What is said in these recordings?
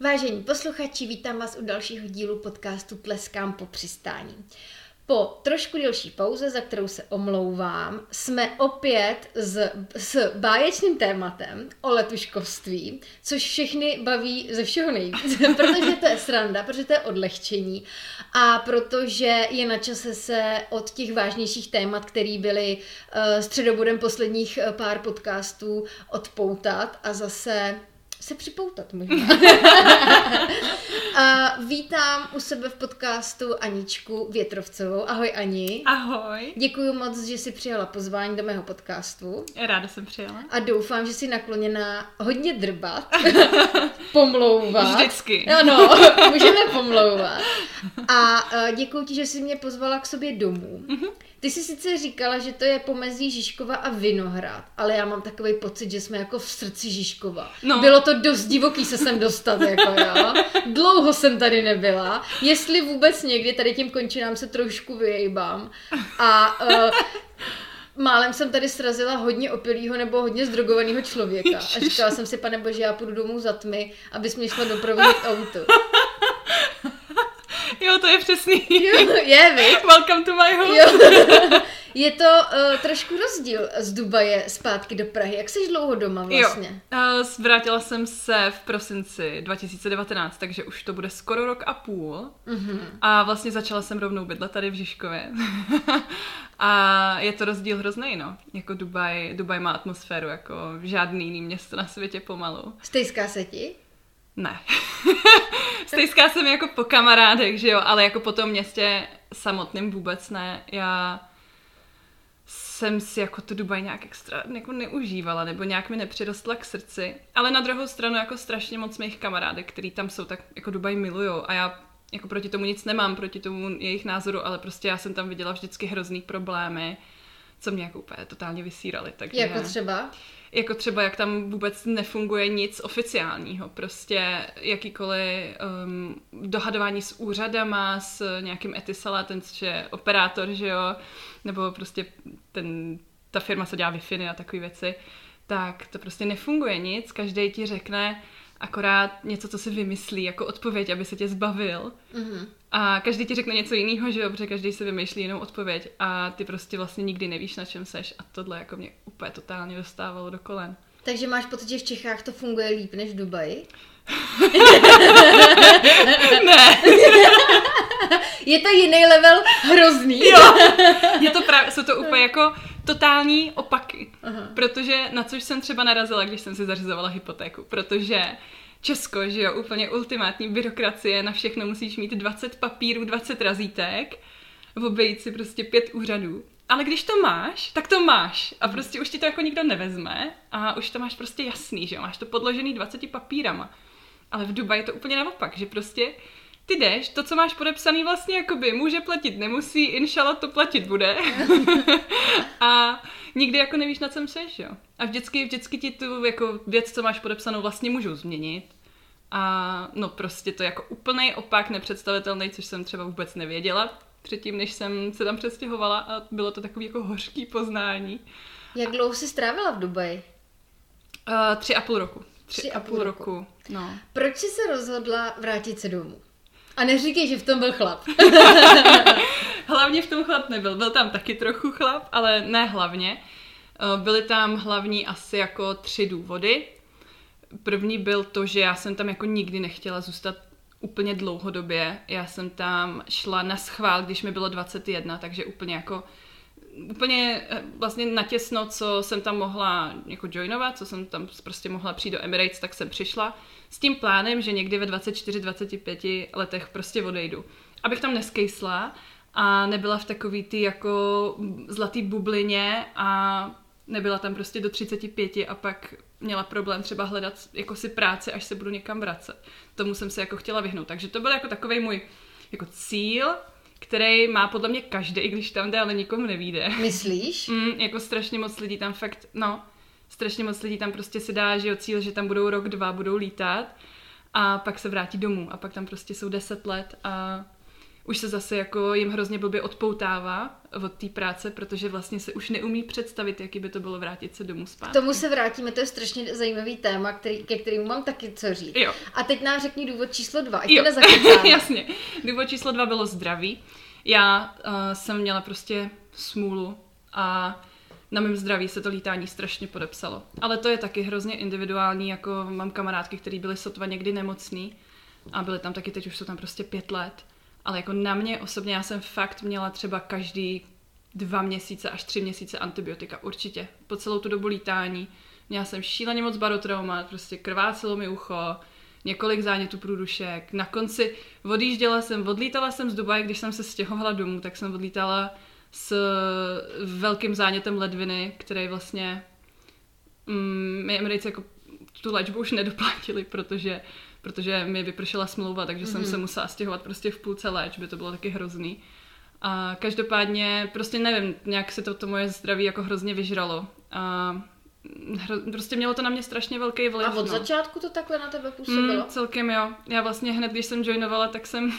Vážení posluchači, vítám vás u dalšího dílu podcastu Tleskám po přistání. Po trošku delší pauze, za kterou se omlouvám, jsme opět s, s báječným tématem o letuškovství, což všechny baví ze všeho nejvíc, protože to je sranda, protože to je odlehčení a protože je na čase se od těch vážnějších témat, které byly uh, středobodem posledních uh, pár podcastů, odpoutat a zase se připoutat možná. a vítám u sebe v podcastu Aničku Větrovcovou. Ahoj Ani. Ahoj. Děkuji moc, že jsi přijala pozvání do mého podcastu. Ráda jsem přijela. A doufám, že jsi nakloněná hodně drbat, pomlouvat. Vždycky. Ano, můžeme pomlouvat. A děkuji ti, že jsi mě pozvala k sobě domů. Mm-hmm. Ty jsi sice říkala, že to je pomezí Žižkova a Vinohrad, ale já mám takový pocit, že jsme jako v srdci Žižkova. No. Bylo to dost divoký se sem dostat, jako jo. Dlouho jsem tady nebyla. Jestli vůbec někdy tady tím končinám se trošku vyjebám. A uh, málem jsem tady srazila hodně opilýho nebo hodně zdrogovaného člověka. A říkala jsem si, pane bože, já půjdu domů za tmy, abys mě šla doprovodit auto. Jo, to je přesný. Jo, je, vy? Welcome to my home. Jo. Je to uh, trošku rozdíl z Dubaje zpátky do Prahy. Jak jsi dlouho doma vlastně? Jo, uh, vrátila jsem se v prosinci 2019, takže už to bude skoro rok a půl. Mm-hmm. A vlastně začala jsem rovnou bydlet tady v Žižkově. a je to rozdíl hrozný, no. Jako Dubaj, Dubaj má atmosféru jako žádný jiný město na světě pomalu. Stejská se ti? Ne. Stejská jsem jako po kamarádech, že jo, ale jako po tom městě samotným vůbec ne. Já jsem si jako tu Dubaj nějak extra jako neužívala, nebo nějak mi nepřirostla k srdci. Ale na druhou stranu jako strašně moc mých kamarádek, který tam jsou, tak jako Dubaj milujou a já jako proti tomu nic nemám, proti tomu jejich názoru, ale prostě já jsem tam viděla vždycky hrozný problémy, co mě jako úplně totálně vysírali. Takže... Jako třeba? jako třeba jak tam vůbec nefunguje nic oficiálního, prostě jakýkoliv um, dohadování s úřadama, s nějakým Etisalat, což je operátor, že jo, nebo prostě ten, ta firma, co dělá wi a takové věci, tak to prostě nefunguje nic, každý ti řekne, akorát něco, co si vymyslí jako odpověď, aby se tě zbavil. Mm-hmm. A každý ti řekne něco jiného, že jo, protože každý si vymýšlí jinou odpověď a ty prostě vlastně nikdy nevíš, na čem seš a tohle jako mě úplně totálně dostávalo do kolen. Takže máš pocit, že v Čechách to funguje líp než v Dubaji? ne. je to jiný level hrozný. jo. Je to právě, jsou to úplně jako totální opaky. Aha. Protože na což jsem třeba narazila, když jsem si zařizovala hypotéku. Protože Česko, že jo, úplně ultimátní byrokracie, na všechno musíš mít 20 papírů, 20 razítek, obejít si prostě pět úřadů. Ale když to máš, tak to máš. A prostě už ti to jako nikdo nevezme a už to máš prostě jasný, že jo, máš to podložený 20 papírama. Ale v Dubaji je to úplně naopak, že prostě ty jdeš, to, co máš podepsaný vlastně jakoby může platit, nemusí, inšala to platit bude. a nikdy jako nevíš, na čem seš, jo. A vždycky, vždycky ti tu jako věc, co máš podepsanou, vlastně můžou změnit. A no prostě to je jako úplný opak nepředstavitelný, což jsem třeba vůbec nevěděla předtím, než jsem se tam přestěhovala a bylo to takový jako hořký poznání. Jak dlouho jsi strávila v Dubaji? Uh, tři a půl roku. Tři, tři a půl roku. roku. No. Proč jsi se rozhodla vrátit se domů? A neříkej, že v tom byl chlap. hlavně v tom chlap nebyl. Byl tam taky trochu chlap, ale ne hlavně. Eh, byly tam hlavní asi jako tři důvody. První byl to, že já jsem tam jako nikdy nechtěla zůstat úplně dlouhodobě. Já jsem tam šla na schvál, když mi bylo 21, takže úplně jako úplně eh, vlastně natěsno, co jsem tam mohla jako joinovat, co jsem tam prostě mohla přijít do Emirates, tak jsem přišla s tím plánem, že někdy ve 24-25 letech prostě odejdu. Abych tam neskejsla a nebyla v takový ty jako zlatý bublině a nebyla tam prostě do 35 a pak měla problém třeba hledat jako si práci, až se budu někam vracet. Tomu jsem se jako chtěla vyhnout. Takže to byl jako takový můj jako cíl, který má podle mě každý, i když tam jde, ale nikomu nevíde. Myslíš? Mm, jako strašně moc lidí tam fakt, no, strašně moc lidí tam prostě si dá, že jo, cíl, že tam budou rok, dva, budou lítat a pak se vrátí domů a pak tam prostě jsou deset let a už se zase jako jim hrozně blbě odpoutává od té práce, protože vlastně se už neumí představit, jaký by to bylo vrátit se domů spát. K tomu se vrátíme, to je strašně zajímavý téma, který, ke kterému mám taky co říct. Jo. A teď nám řekni důvod číslo dva, ať Jo, to jasně. Důvod číslo dva bylo zdraví. Já uh, jsem měla prostě smůlu a na mém zdraví se to lítání strašně podepsalo. Ale to je taky hrozně individuální, jako mám kamarádky, které byly sotva někdy nemocný a byly tam taky, teď už jsou tam prostě pět let. Ale jako na mě osobně, já jsem fakt měla třeba každý dva měsíce až tři měsíce antibiotika, určitě. Po celou tu dobu lítání. Měla jsem šíleně moc barotrauma, prostě krvácelo mi ucho, několik zánětů průdušek. Na konci odjížděla jsem, odlítala jsem z Dubaje, když jsem se stěhovala domů, tak jsem odlítala s velkým zánětem ledviny, který vlastně mm, my Americi jako tu léčbu už nedoplatili, protože, protože mi vypršela smlouva, takže mm-hmm. jsem se musela stěhovat prostě v půlce léčby, to bylo taky hrozný. A každopádně, prostě nevím, nějak se to, to moje zdraví jako hrozně vyžralo. A hro, prostě mělo to na mě strašně velký vliv. A od no. začátku to takhle na tebe působilo? Mm, celkem jo. Já vlastně hned, když jsem joinovala, tak jsem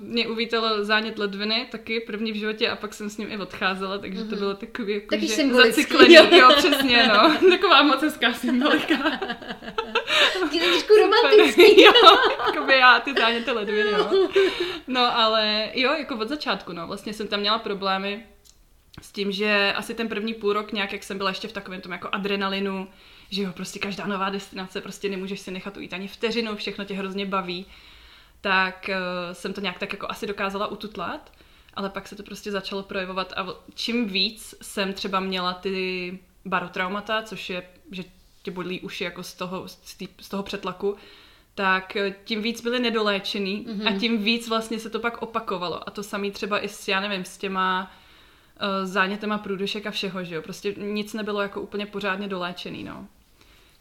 mě uvítala zánět ledviny, taky první v životě a pak jsem s ním i odcházela, takže mm-hmm. to bylo takový jako, Taky že zacyklený. jo. Jo, přesně, no. Taková moc hezká symbolika. To trošku romantický. jo, jakoby já ty záněty ledviny, jo. No, ale jo, jako od začátku, no. Vlastně jsem tam měla problémy s tím, že asi ten první půl rok nějak, jak jsem byla ještě v takovém tom jako adrenalinu, že jo, prostě každá nová destinace, prostě nemůžeš si nechat ujít ani vteřinu, všechno tě hrozně baví, tak uh, jsem to nějak tak jako asi dokázala ututlat, ale pak se to prostě začalo projevovat a čím víc jsem třeba měla ty barotraumata, což je, že tě bolí uši jako z toho, z, tý, z toho přetlaku, tak eh, tím víc byly nedoléčený mm-hmm. a tím víc vlastně se to pak opakovalo. A to samé třeba i s, já nevím, s těma uh, zánětema průdušek a všeho, že jo. Prostě nic nebylo jako úplně pořádně doléčený, no.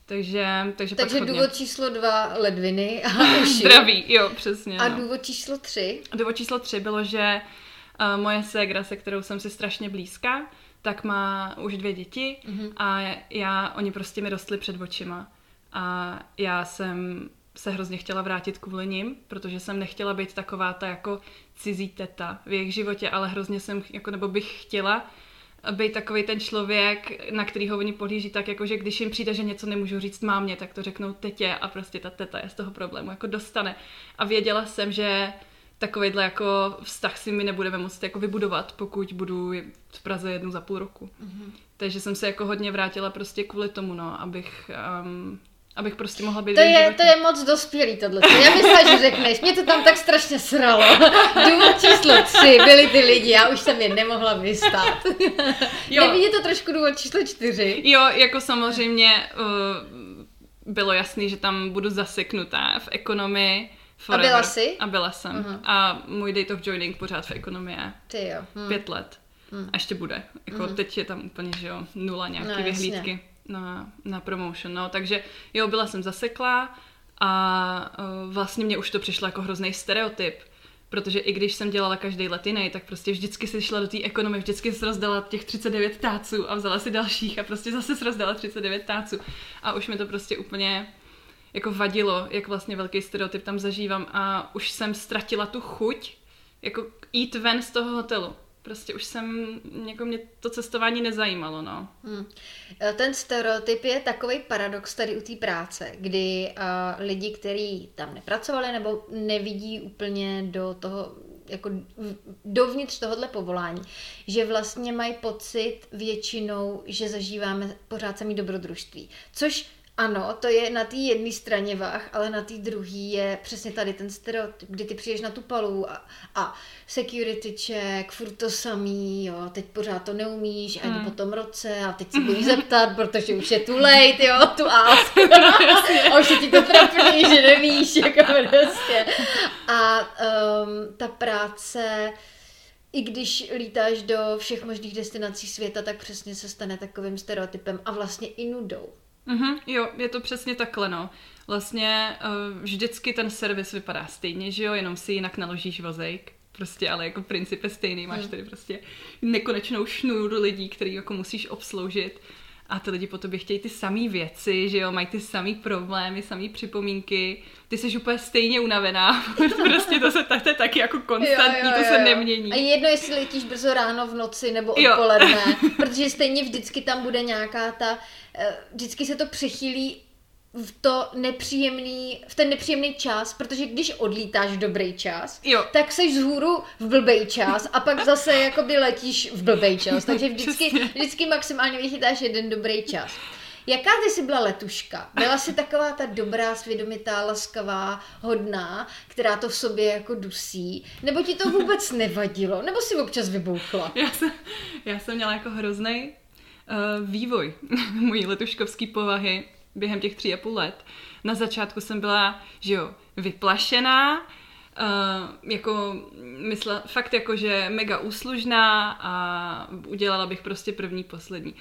Takže, takže, Takže důvod číslo dva ledviny a uši. Zdraví, jo, přesně. A no. důvod číslo tři? Důvod číslo tři bylo, že uh, moje ségra, se kterou jsem si strašně blízká, tak má už dvě děti mm-hmm. a já, oni prostě mi rostly před očima. A já jsem se hrozně chtěla vrátit kvůli nim, protože jsem nechtěla být taková ta jako cizí teta v jejich životě, ale hrozně jsem, jako, nebo bych chtěla být takový ten člověk, na kterýho oni pohlíží tak, jako že když jim přijde, že něco nemůžu říct mámě, tak to řeknou tetě a prostě ta teta je z toho problému jako dostane. A věděla jsem, že takovýhle jako vztah si mi nebudeme moct jako vybudovat, pokud budu v Praze jednu za půl roku. Mm-hmm. Takže jsem se jako hodně vrátila prostě kvůli tomu, no, abych, um, abych prostě mohla být To je, životě. to je moc dospělý tohle. Já myslela, že řekneš, mě to tam tak strašně sralo. Důvod číslo tři byli ty lidi, já už jsem je nemohla vystát. Jo. Nevidí to trošku důvod číslo čtyři? Jo, jako samozřejmě uh, bylo jasný, že tam budu zaseknutá v ekonomii. Forever. byla jsi? A byla jsem. Mhm. A můj date of joining pořád v ekonomii je Ty jo. Hm. pět let. Hmm. A ještě bude. Jako Mhm. teď je tam úplně, že jo, nula nějaký No, no, jasně. Na, na promotion. No, takže jo, byla jsem zaseklá a uh, vlastně mě už to přišlo jako hrozný stereotyp. Protože i když jsem dělala každý jiný, tak prostě vždycky si šla do té ekonomie, vždycky si rozdala těch 39 táců a vzala si dalších a prostě zase si rozdala 39 táců. A už mi to prostě úplně jako vadilo, jak vlastně velký stereotyp tam zažívám a už jsem ztratila tu chuť jako jít ven z toho hotelu. Prostě už jsem, jako mě to cestování nezajímalo, no. Hmm. Ten stereotyp je takový paradox tady u té práce, kdy uh, lidi, kteří tam nepracovali nebo nevidí úplně do toho, jako dovnitř tohohle povolání, že vlastně mají pocit většinou, že zažíváme pořád samý dobrodružství. Což ano, to je na té jedné straně vah, ale na té druhé je přesně tady ten stereotyp, kdy ty přijdeš na tu palu a, a security check, furt to samý, jo, teď pořád to neumíš, ani Hmm. po tom roce a teď se bojíš zeptat, protože už je tu late, jo, tu ask. a už je ti to trapný, že nevíš, jako prostě. A um, ta práce, i když lítáš do všech možných destinací světa, tak přesně se stane takovým stereotypem a vlastně i nudou. Mhm, jo, je to přesně takhle, no. Vlastně uh, vždycky ten servis vypadá stejně, že jo, jenom si jinak naložíš vozejk. Prostě, ale jako princip je stejný, máš Hmm. tady prostě nekonečnou šnůru lidí, který jako musíš obsloužit. A ty lidi po tobě chtějí ty samé věci, že jo, mají ty samé problémy, samé připomínky, ty jsi úplně stejně unavená, prostě to se to je taky jako konstantní, jo, jo, jo, to se nemění. A jedno, jestli letíš brzo ráno v noci nebo odpoledne, jo. protože stejně vždycky tam bude nějaká ta, eh, vždycky se to přechýlí v to nepříjemný, v ten nepříjemný čas, protože když odlítáš v dobrý čas, jo. tak seš hůru v blbej čas a pak zase jakoby letíš v blbej čas, takže vždycky, vždycky maximálně vychytáš jeden dobrý čas. Jaká ty jsi byla letuška? Byla jsi taková ta dobrá, svědomitá, laskavá, hodná, která to v sobě jako dusí? Nebo ti to vůbec nevadilo? Nebo si občas vybouchla? Já jsem, já jsem měla jako hrozný uh, vývoj mojí letuškovské povahy během těch tří a půl let. Na začátku jsem byla, že jo, vyplašená, uh, jako myslela, fakt jako, že mega úslužná a udělala bych prostě první, poslední.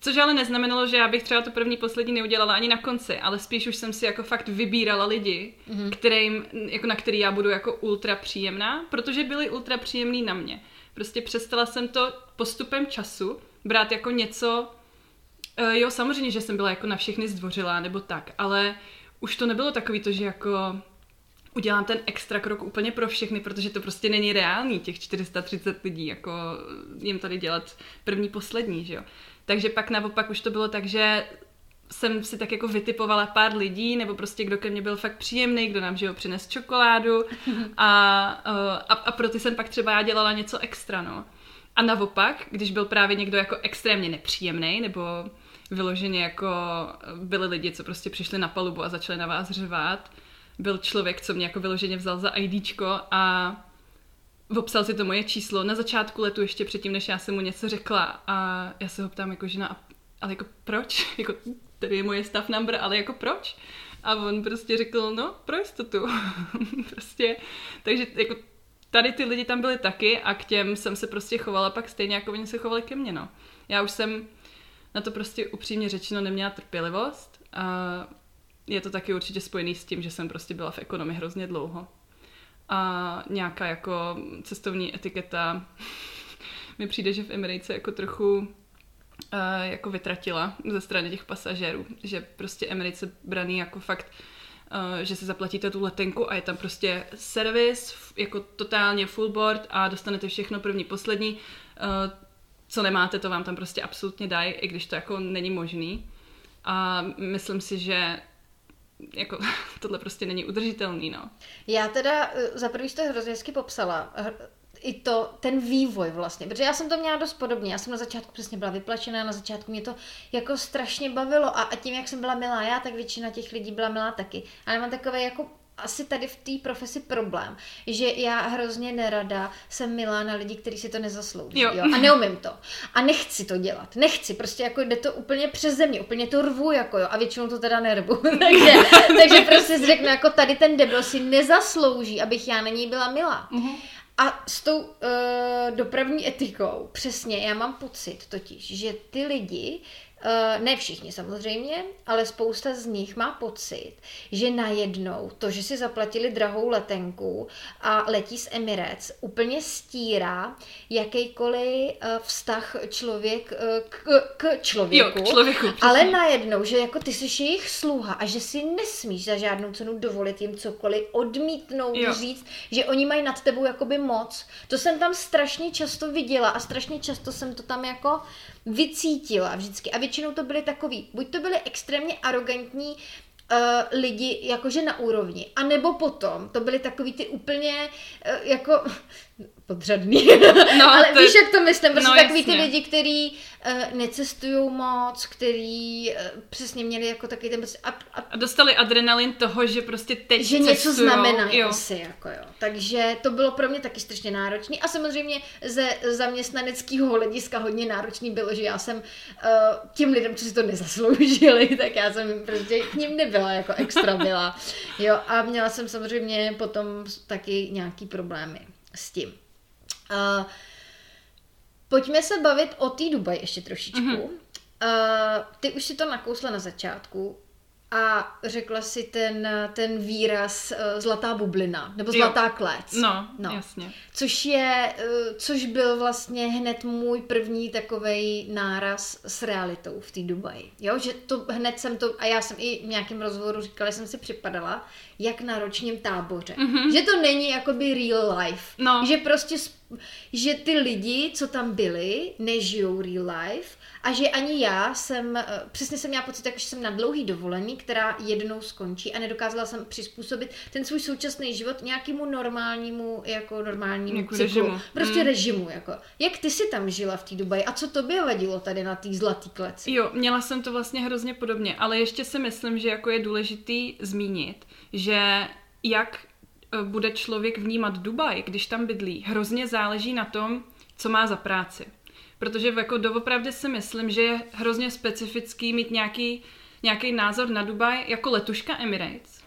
Což ale neznamenalo, že já bych třeba to první, poslední neudělala ani na konci, ale spíš už jsem si jako fakt vybírala lidi, mm-hmm. kterým, jako na který já budu jako ultra příjemná, protože byli ultra příjemný na mě. Prostě přestala jsem to postupem času brát jako něco, Uh, jo, samozřejmě, že jsem byla jako na všechny zdvořilá nebo tak, ale už to nebylo takový to, že jako udělám ten extra krok úplně pro všechny, protože to prostě není reálný, těch 430 lidí, jako jim tady dělat první, poslední, že jo. Takže pak naopak už to bylo tak, že jsem si tak jako vytipovala pár lidí, nebo prostě kdo ke mně byl fakt příjemný, kdo nám, že jo, přines čokoládu a, eh, a, a pro ty jsem pak třeba já dělala něco extra, no. A naopak, když byl právě někdo jako extrémně nepříjemný, nebo vyloženě jako byli lidi, co prostě přišli na palubu a začali na vás řvát. Byl člověk, co mě jako vyloženě vzal za IDčko a obsal si to moje číslo na začátku letu ještě předtím, než já jsem mu něco řekla a já se ho ptám jako žena, ale jako proč? Jako, tady je moje staff number, ale jako proč? A on prostě řekl, no, pro jistotu. prostě, takže jako tady ty lidi tam byli taky a k těm jsem se prostě chovala pak stejně, jako oni se chovali ke mně, no. Já už jsem na to prostě upřímně řečeno neměla trpělivost a je to taky určitě spojený s tím, že jsem prostě byla v ekonomii hrozně dlouho. A nějaká jako cestovní etiketa mi přijde, že v Emirates jako trochu uh, jako vytratila ze strany těch pasažérů, že prostě Emirates braný jako fakt Uh, že si zaplatíte tu letenku a je tam prostě servis, jako totálně full board a dostanete všechno první, poslední. Uh, co nemáte, to vám tam prostě absolutně dají, i když to jako není možný. A myslím si, že jako tohle prostě není udržitelný, no. Já teda, eh, za prvý jste hrozně hezky popsala, i to, ten vývoj vlastně, protože já jsem to měla dost podobně, já jsem na začátku přesně byla vyplačená, na začátku mě to jako strašně bavilo a, a tím, jak jsem byla milá já, tak většina těch lidí byla milá taky. Ale mám takové jako asi tady v té profesi problém, že já hrozně nerada jsem milá na lidi, kteří si to nezaslouží. Jo. Jo? A neumím to. A nechci to dělat. Nechci. Prostě jako jde to úplně přes země. Úplně to rvu jako jo. A většinou to teda nervu. takže, takže prostě řeknu, jako tady ten debil si nezaslouží, abych já na něj byla milá. Uh-huh. A s tou uh, dopravní etikou, přesně, já mám pocit totiž, že ty lidi ne všichni samozřejmě, ale spousta z nich má pocit, že najednou to, že si zaplatili drahou letenku a letí z Emirates, úplně stírá jakýkoliv uh, vztah člověk uh, k, k člověku. Jo, k člověku. Ale najednou, že jako ty jsi jejich sluha a že si nesmíš za žádnou cenu dovolit jim cokoliv, odmítnout, jo. říct, že oni mají nad tebou jakoby moc. To jsem tam strašně často viděla a strašně často jsem to tam jako vycítila vždycky. A většinou to byly takový, buď to byly extrémně arrogantní uh, lidi jakože na úrovni, a nebo potom to byly takový ty úplně uh, jako podřadný. No, Ale to víš, jak to myslím, prostě no, takový jasně. ty lidi, kteří uh, necestují moc, který uh, přesně měli jako taky ten prostě a, a, a dostali adrenalin toho, že prostě teď Že cestujou. něco znamená jo. asi, jako jo. Takže to bylo pro mě taky strašně náročné a samozřejmě ze zaměstnaneckého hlediska hodně náročný bylo, že já jsem uh, těm lidem, co si to nezasloužili, tak já jsem prostě k ním nebyla jako extra byla. Jo, a měla jsem samozřejmě potom taky nějaký problémy s tím. Uh, pojďme se bavit o té Dubaj ještě trošičku. Mm-hmm. Uh, ty už si to nakousla na začátku. A řekla si ten, ten výraz uh, zlatá bublina, nebo zlatá jo. klec. No, no, jasně. Což je, uh, což byl vlastně hned můj první takový náraz s realitou v té Dubaji. Jo, že to hned jsem to, a já jsem i v nějakém rozhovoru říkala, jsem si připadala, jak na ročním táboře. Mm-hmm. Že to není jakoby real life. No. Že prostě, že ty lidi, co tam byli, nežijou real life a že ani já jsem, eh, přesně jsem měla pocit, že jsem na dlouhý dovolení, která jednou skončí a nedokázala jsem přizpůsobit ten svůj současný život nějakému normálnímu, jako normálnímu jako cyklu. Režimu. Prostě mm. režimu, jako. Jak ty si tam žila v té Dubaji a co tobě vadilo tady na té zlatý kleci? Jo, měla jsem to vlastně hrozně podobně, ale ještě si myslím, že jako je důležitý zmínit, že jak eh, bude člověk vnímat Dubaj, když tam bydlí, hrozně záleží na tom, co má za práci. Protože jako doopravdy si myslím, že je hrozně specifický mít nějaký, nějaký názor na Dubaj jako letuška Emirates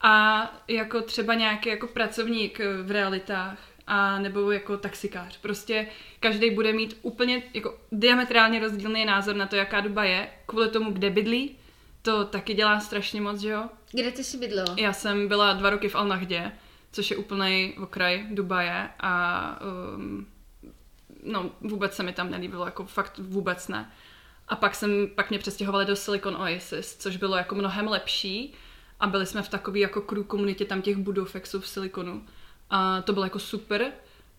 a jako třeba nějaký jako pracovník v realitách a nebo jako taxikář. Prostě každý bude mít úplně jako diametrálně rozdílný názor na to, jaká Duba je, kvůli tomu, kde bydlí. To taky dělá strašně moc, že jo? Kde ty jsi bydlela? Já jsem byla dva roky v Al-Nahdě, což je úplný okraj Dubaje a um, no vůbec se mi tam nelíbilo, jako fakt vůbec ne. A pak jsem, pak mě přestěhovali do Silicon Oasis, což bylo jako mnohem lepší a byli jsme v takové jako crew komunitě tam těch budov, jak jsou v Siliconu. A to bylo jako super,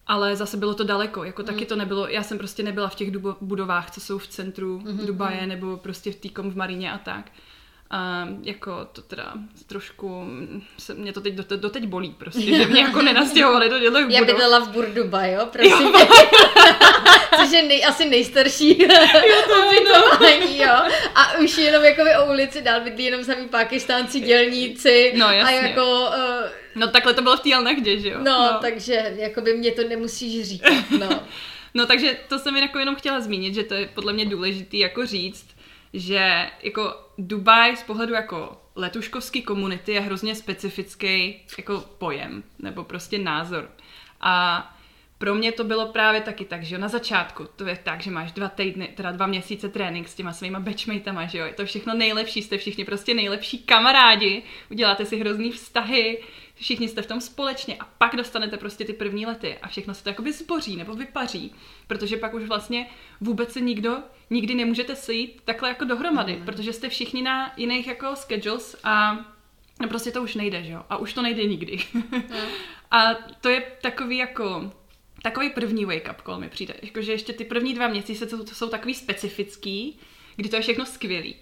ale zase bylo to daleko, jako mm. taky to nebylo, já jsem prostě nebyla v těch budovách, co jsou v centru mm-hmm. Dubaje, mhm. nebo prostě v týkom v Maríně a tak. A jako to teda trošku, se, mě to teď do, doteď bolí prostě, že mě jako nenastěhovali do budov. Já bydlela v Burduba, jo, prosím. Jo. Což je nej, asi nejstarší jo, to jo. A už jenom jako o ulici dál bydlí jenom samý pakistánci, dělníci. No jasně. A jako... Uh, no takhle to bylo v té Alnahdě, že jo? No, no, takže jako by mě to nemusíš říkat, no. no takže to jsem jako jenom chtěla zmínit, že to je podle mě důležitý jako říct, že jako Dubaj z pohledu jako letuškovský komunity je hrozně specifický jako pojem, nebo prostě názor. A pro mě to bylo právě taky tak, že jo, na začátku to je tak, že máš dva týdny, teda dva měsíce trénink s těma svýma batchmatama, že jo, je to všechno nejlepší, jste všichni prostě nejlepší kamarádi, uděláte si hrozný vztahy, všichni jste v tom společně a pak dostanete prostě ty první lety a všechno se to jakoby zboří nebo vypaří, protože pak už vlastně vůbec se nikdo nikdy nemůžete sejít takhle jako dohromady, mm. protože jste všichni na jiných jako schedules a no prostě to už nejde, že jo? A už to nejde nikdy. Mm. a to je takový jako takový první wake-up call mi přijde. Jakože ještě ty první dva měsíce jsou, jsou takový specifický, kdy to je všechno skvělý.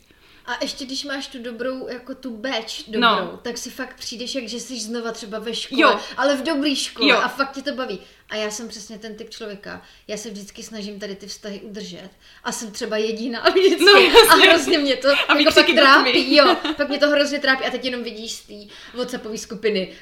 A ještě když máš tu dobrou, jako tu batch dobrou, no. tak si fakt přijdeš, jak že jsi znova třeba ve škole, jo. ale v dobrý škole jo. a fakt tě to baví. A já jsem přesně ten typ člověka. Já se vždycky snažím tady ty vztahy udržet. A jsem třeba jediná vždycky. No, a hrozně mě to a jako pak trápí. Jo, pak mě to hrozně trápí. A teď jenom vidíš z té Whatsappové skupiny.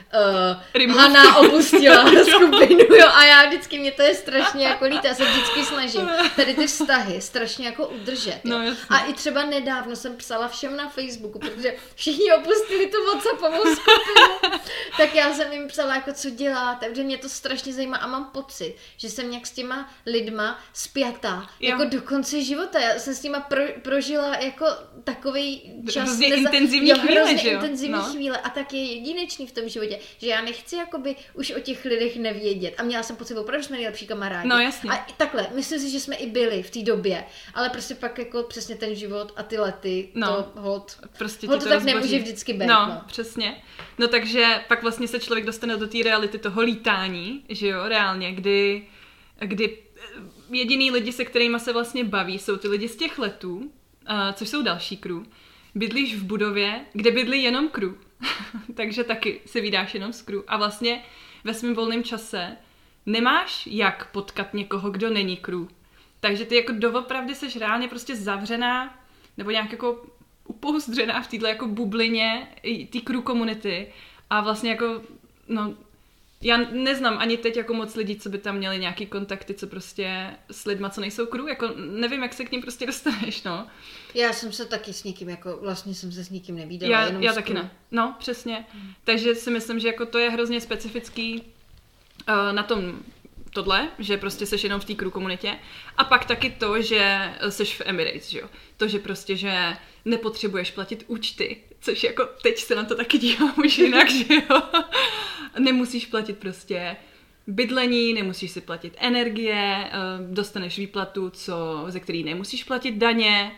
Uh, Hana opustila skupinu. Jo, a já vždycky, mě to je strašně jako líto. Já se vždycky snažím tady ty vztahy strašně jako udržet. No, a i třeba nedávno jsem psala všem na Facebooku, protože všichni opustili tu Whatsappovou skupinu. tak já jsem jim psala, jako co děláte, protože mě to strašně zajímá. A mám mám pocit, že jsem nějak s těma lidma spjatá, jo. jako do konce života. Já jsem s nima pro, prožila jako takový čas. Hrozně neza... intenzivní jo, chvíle, hrozně že jo? intenzivní no. chvíle a tak je jedinečný v tom životě, že já nechci jakoby už o těch lidech nevědět. A měla jsem pocit, opravdu jsme nejlepší kamarádi. No jasně. A takhle, myslím si, že jsme i byli v té době, ale prostě pak jako přesně ten život a ty lety, no. to hod, prostě hod to, to tak rozboží. nemůže vždycky být. No, no, přesně. No takže pak vlastně se člověk dostane do té reality toho lítání, že jo, reálně, kdy, kdy jediný lidi, se kterými se vlastně baví, jsou ty lidi z těch letů, uh, což jsou další crew. Bydlíš v budově, kde bydlí jenom crew. takže taky si vydáš jenom z crew. A vlastně ve svém volném čase nemáš jak potkat někoho, kdo není crew. Takže ty jako doopravdy seš reálně prostě zavřená nebo nějak jako upouzdřená v této jako bublině té crew komunity a vlastně jako, no, já neznám ani teď jako moc lidí, co by tam měli nějaký kontakty, co prostě s lidma, co nejsou crew, jako nevím, jak se k ním prostě dostaneš, no. Já jsem se taky s nikým, jako vlastně jsem se s nikým nevídala, já, jenom Já taky ne, no, přesně. Hmm. Takže si myslím, že jako to je hrozně specifický uh, na tom tohle, že prostě seš jenom v té crew komunitě. A pak taky to, že seš v Emirates, že jo. To, že prostě, že nepotřebuješ platit účty což jako teď se na to taky dívám už jinak, že jo. Nemusíš platit prostě bydlení, nemusíš si platit energie, eh, dostaneš výplatu, co, ze který nemusíš platit daně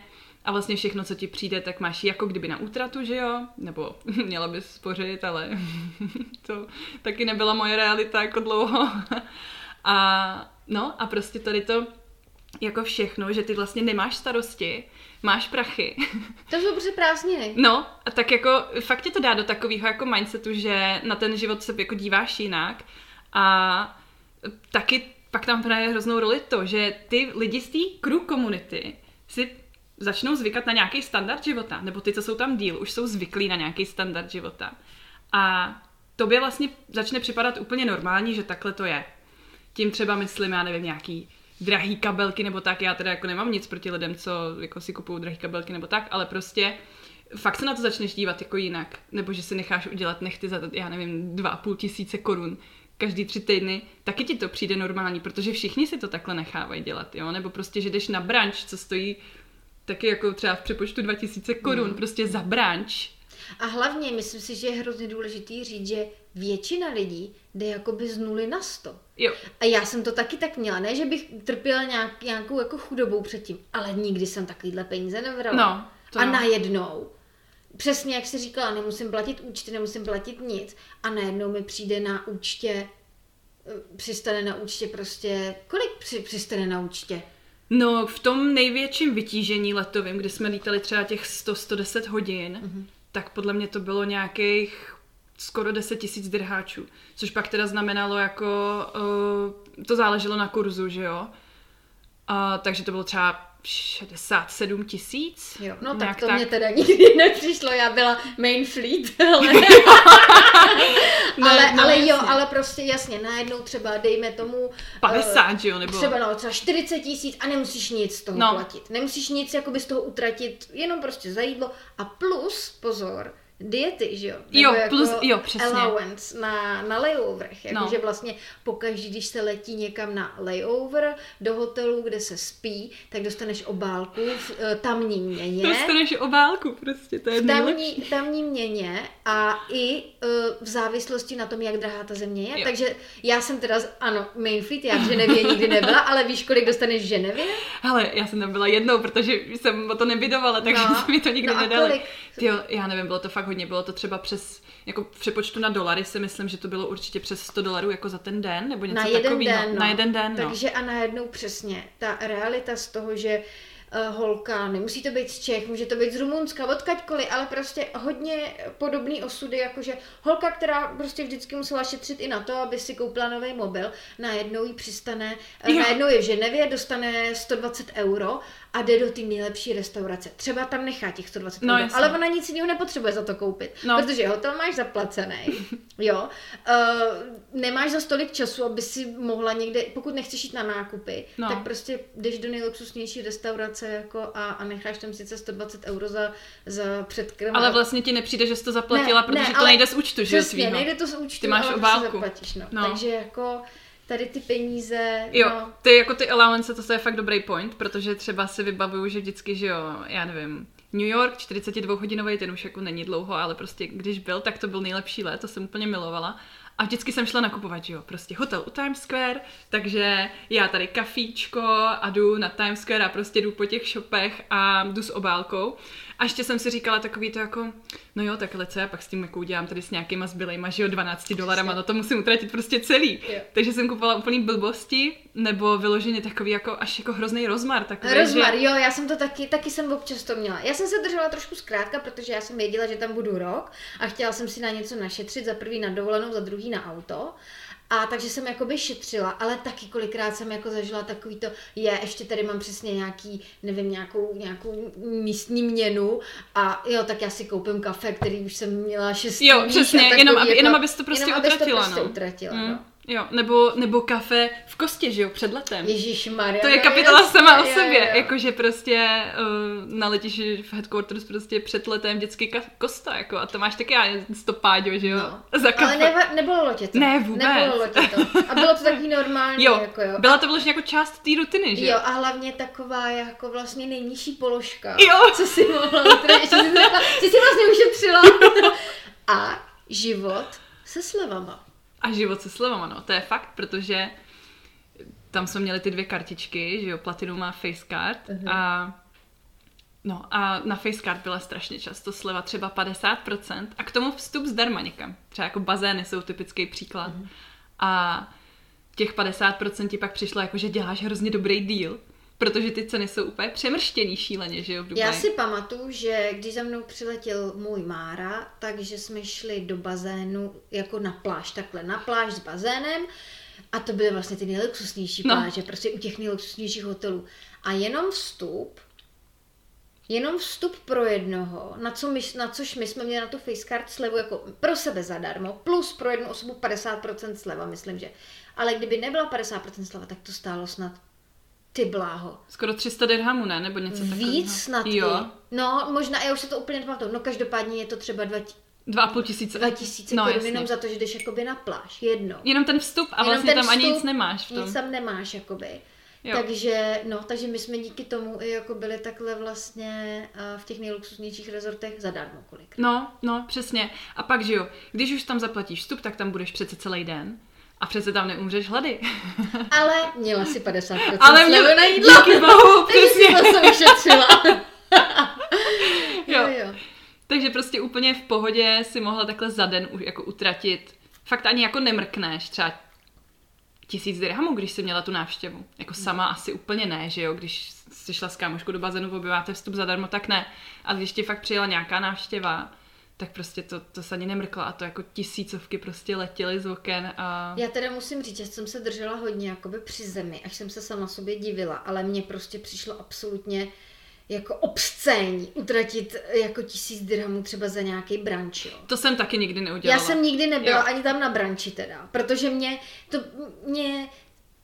a vlastně všechno, co ti přijde, tak máš jako kdyby na útratu, že jo? Nebo měla bys spořit, ale to taky nebyla moje realita jako dlouho. A no a prostě tady to jako všechno, že ty vlastně nemáš starosti, máš prachy. To jsou prostě prázdniny. No, a tak jako fakt tě to dá do takového jako mindsetu, že na ten život se jako díváš jinak a taky pak tam hraje hroznou roli to, že ty lidi z té crew komunity si začnou zvykat na nějaký standard života, nebo ty, co jsou tam díl, už jsou zvyklí na nějaký standard života. A tobě vlastně začne připadat úplně normální, že takhle to je. Tím třeba myslím, já nevím, nějaký drahý kabelky nebo tak, já teda jako nemám nic proti lidem, co jako si kupují drahý kabelky nebo tak, ale prostě fakt se na to začneš dívat jako jinak, nebo že si necháš udělat nechty za, já nevím, dva půl tisíce korun každý tři týdny, taky ti to přijde normální, protože všichni si to takhle nechávají dělat, jo, nebo prostě, že jdeš na branč, co stojí taky jako třeba v přepočtu 2000 korun, hmm. prostě za branč. A hlavně, myslím si, že je hrozně důležitý říct, že většina lidí jde jakoby z nuly na sto. Jo. A já jsem to taky tak měla, ne, že bych trpěla nějak, nějakou jako chudobou předtím, ale nikdy jsem takovýhle peníze nevrala. No, to a jo. najednou, přesně jak jsi říkala, nemusím platit účty, nemusím platit nic a najednou mi přijde na účtě, eh, přistane na účtě prostě, kolik při, přistane na účtě? No, v tom největším vytížení letovým, kdy jsme lítali třeba těch 100-110 hodin, mm-hmm. tak podle mě to bylo nějakých skoro 10 tisíc drháčů, což pak teda znamenalo jako, uh, to záleželo na kurzu, že jo, uh, takže to bylo třeba 67 tisíc. Jo, no tak to tak. mě teda nikdy nepřišlo, já byla main fleet, ale, no, ale, no, ale jo, ale prostě jasně, najednou třeba dejme tomu 50, uh, jo, nebo třeba no, třeba 40 tisíc a nemusíš nic z toho no. platit, nemusíš nic jakoby z toho utratit, jenom prostě za jídlo a plus, pozor, diety, že jo? Nebo jo, jako plus, jo, přesně. allowance na, na layoverech. Jakože no. vlastně pokaždý, když se letí někam na layover do hotelu, kde se spí, tak dostaneš obálku v uh, tamní měně. Dostaneš obálku prostě, to je v tamní, tamní měně a i uh, v závislosti na tom, jak drahá ta země je. Jo. Takže já jsem teda, ano, Mainfleet, já v Ženevě nikdy nebyla, ale víš, kolik dostaneš v Ženevě? Ale já jsem tam byla jednou, protože jsem o to nebydovala, takže no. mi to nikdy no nedali. Tyjo, já nevím, bylo to fakt hodně, bylo to třeba přes, jako v přepočtu na dolary si myslím, že to bylo určitě přes 100 dolarů jako za ten den, nebo něco na jeden takového. Den, no. Na jeden den, no. Takže a najednou přesně, ta realita z toho, že uh, holka, nemusí to být z Čech, může to být z Rumunska, odkaďkoliv, ale prostě hodně podobný osudy, jakože holka, která prostě vždycky musela šetřit i na to, aby si koupila nový mobil, najednou jí přistane, uh, najednou je v Ženevě, dostane 120 euro a jde do té nejlepší restaurace. Třeba tam nechá těch 120 no, euro, ale ona nic jiného nepotřebuje za to koupit, no. protože hotel máš zaplacený, jo. Uh, nemáš za stolik času, aby si mohla někde, pokud nechceš jít na nákupy, no. tak prostě jdeš do nejluxusnější restaurace jako a, a necháš tam sice 120 euro za, za předkrm. Ale vlastně ti nepřijde, že jsi to zaplatila, ne, protože ne, to nejde z účtu, že Přesně, nejde to z účtu, Ty máš obálku. zaplatíš, no. no. Takže jako tady ty peníze. Jo, no. ty jako ty allowance, to je fakt dobrý point, protože třeba si vybavuju, že vždycky, že jo, já nevím, New York, 42 hodinový, ten už jako není dlouho, ale prostě když byl, tak to byl nejlepší let, to jsem úplně milovala. A vždycky jsem šla nakupovat, že jo, prostě hotel u Times Square, takže já tady kafíčko a jdu na Times Square a prostě jdu po těch shopech a jdu s obálkou. A ještě jsem si říkala takový to jako, no jo, takhle co já pak s tím jako udělám tady s nějakýma zbylejma, že jo, 12 dolarama, no to musím utratit prostě celý. Jo. Takže jsem kupovala úplný blbosti, nebo vyloženě takový jako až jako hrozný rozmar. Takový, rozmar, že... jo, já jsem to taky, taky jsem občas to měla. Já jsem se držela trošku zkrátka, protože já jsem věděla, že tam budu rok a chtěla jsem si na něco našetřit, za prvý na dovolenou, za druhý na auto. A takže jsem jakoby šetřila, ale taky kolikrát jsem jako zažila takový to, je, ještě tady mám přesně nějaký, nevím, nějakou, nějakou místní měnu a jo, tak já si koupím kafe, který už jsem měla šest Jo, přesně, takový, jenom, aby, jako, jenom abys to prostě jenom utratila. Abys to prostě no. utratila, mm. no. Jo, nebo, nebo kafe v kostě, že jo, před letem. Ježíš Maria. To je kapitola sama o sobě, jakože prostě uh, naletíš v headquarters prostě před letem vždycky ka- kosta, jako a to máš taky já stopáďo, že jo, No. za kafe. Ale ne, nebylo tě to. Ne, vůbec. Nebylo tě to. A bylo to takový normální, Jo, jako jo. byla to vlastně jako část té rutiny, že Jo, a hlavně taková jako vlastně nejnižší položka. Jo. Co si mohla utratit, že jsi, řekla, že jsi vlastně ušetřila. A život se slevama. A život se slevama, no, to je fakt, protože tam jsme měli ty dvě kartičky, že jo, Platinum a Facecard Mhm. a no a na Facecard byla strašně často sleva třeba 50% a k tomu vstup zdarma někam. Třeba jako bazény jsou typický příklad. Mhm. A těch 50% ti pak přišlo jako, že děláš hrozně dobrý deal, protože ty ceny jsou úplně přemrštěný šíleně, že jo, v Dubaji. Já si pamatuju, že když za mnou přiletěl můj Mára, takže jsme šli do bazénu jako na pláž, takhle na pláž s bazénem a to byly vlastně ty nejluxusnější No. pláže, prostě u těch nejluxusnějších hotelů. A jenom vstup, jenom vstup pro jednoho, na, co my, na což my jsme měli na tu Facecard slevu jako pro sebe zadarmo, plus pro jednu osobu 50% sleva, myslím, že. Ale kdyby nebyla 50% sleva, tak to stálo snad ty bláho. Skoro 300 dirhamů, ne? Nebo něco takového. Víc snad Jo, i. No, možná, já už se to úplně nepamatuju. No každopádně je to třeba dva, dva a půl tisíce. dva tisíce No, korun jenom za to, že jdeš jakoby na pláž. Jedno. Jenom ten vstup a Jenom vlastně tam ani vstup, nic nemáš v tom. Nic tam nemáš, jakoby. Jo. Takže, no, takže my jsme díky tomu i jako byli takhle vlastně eh, v těch nejluxusnějších rezortech zadarmo kolik. No, no, přesně. A pak, že jo, když už tam zaplatíš vstup, tak tam budeš přece celý den. A přece tam neumřeš hlady. Ale měla si 50% Ale slevu mě, na jídlo. díky bohu, Takže si přesně. to ušetřila. Jo. jo, jo. Takže prostě úplně v pohodě si mohla takhle za den už jako utratit. Fakt ani jako nemrkneš, třeba tisíc dirhamů, když jsi měla tu návštěvu. Jako sama asi úplně ne, že jo, když jsi šla s kámoškou do bazénu, objeváte vstup zadarmo, tak ne. Ale když ti fakt přijela nějaká návštěva, tak prostě to, to se ani nemrkla a to jako tisícovky prostě letěly z oken a... Já teda musím říct, že jsem se držela hodně jakoby při zemi, až jsem se sama sobě divila, ale mně prostě přišlo absolutně jako obscénní utratit jako tisíc dirhamů třeba za nějaký branč, jo. To jsem taky nikdy neudělala. Já jsem nikdy nebyla Jo. ani tam na branči teda, protože mě to, mě,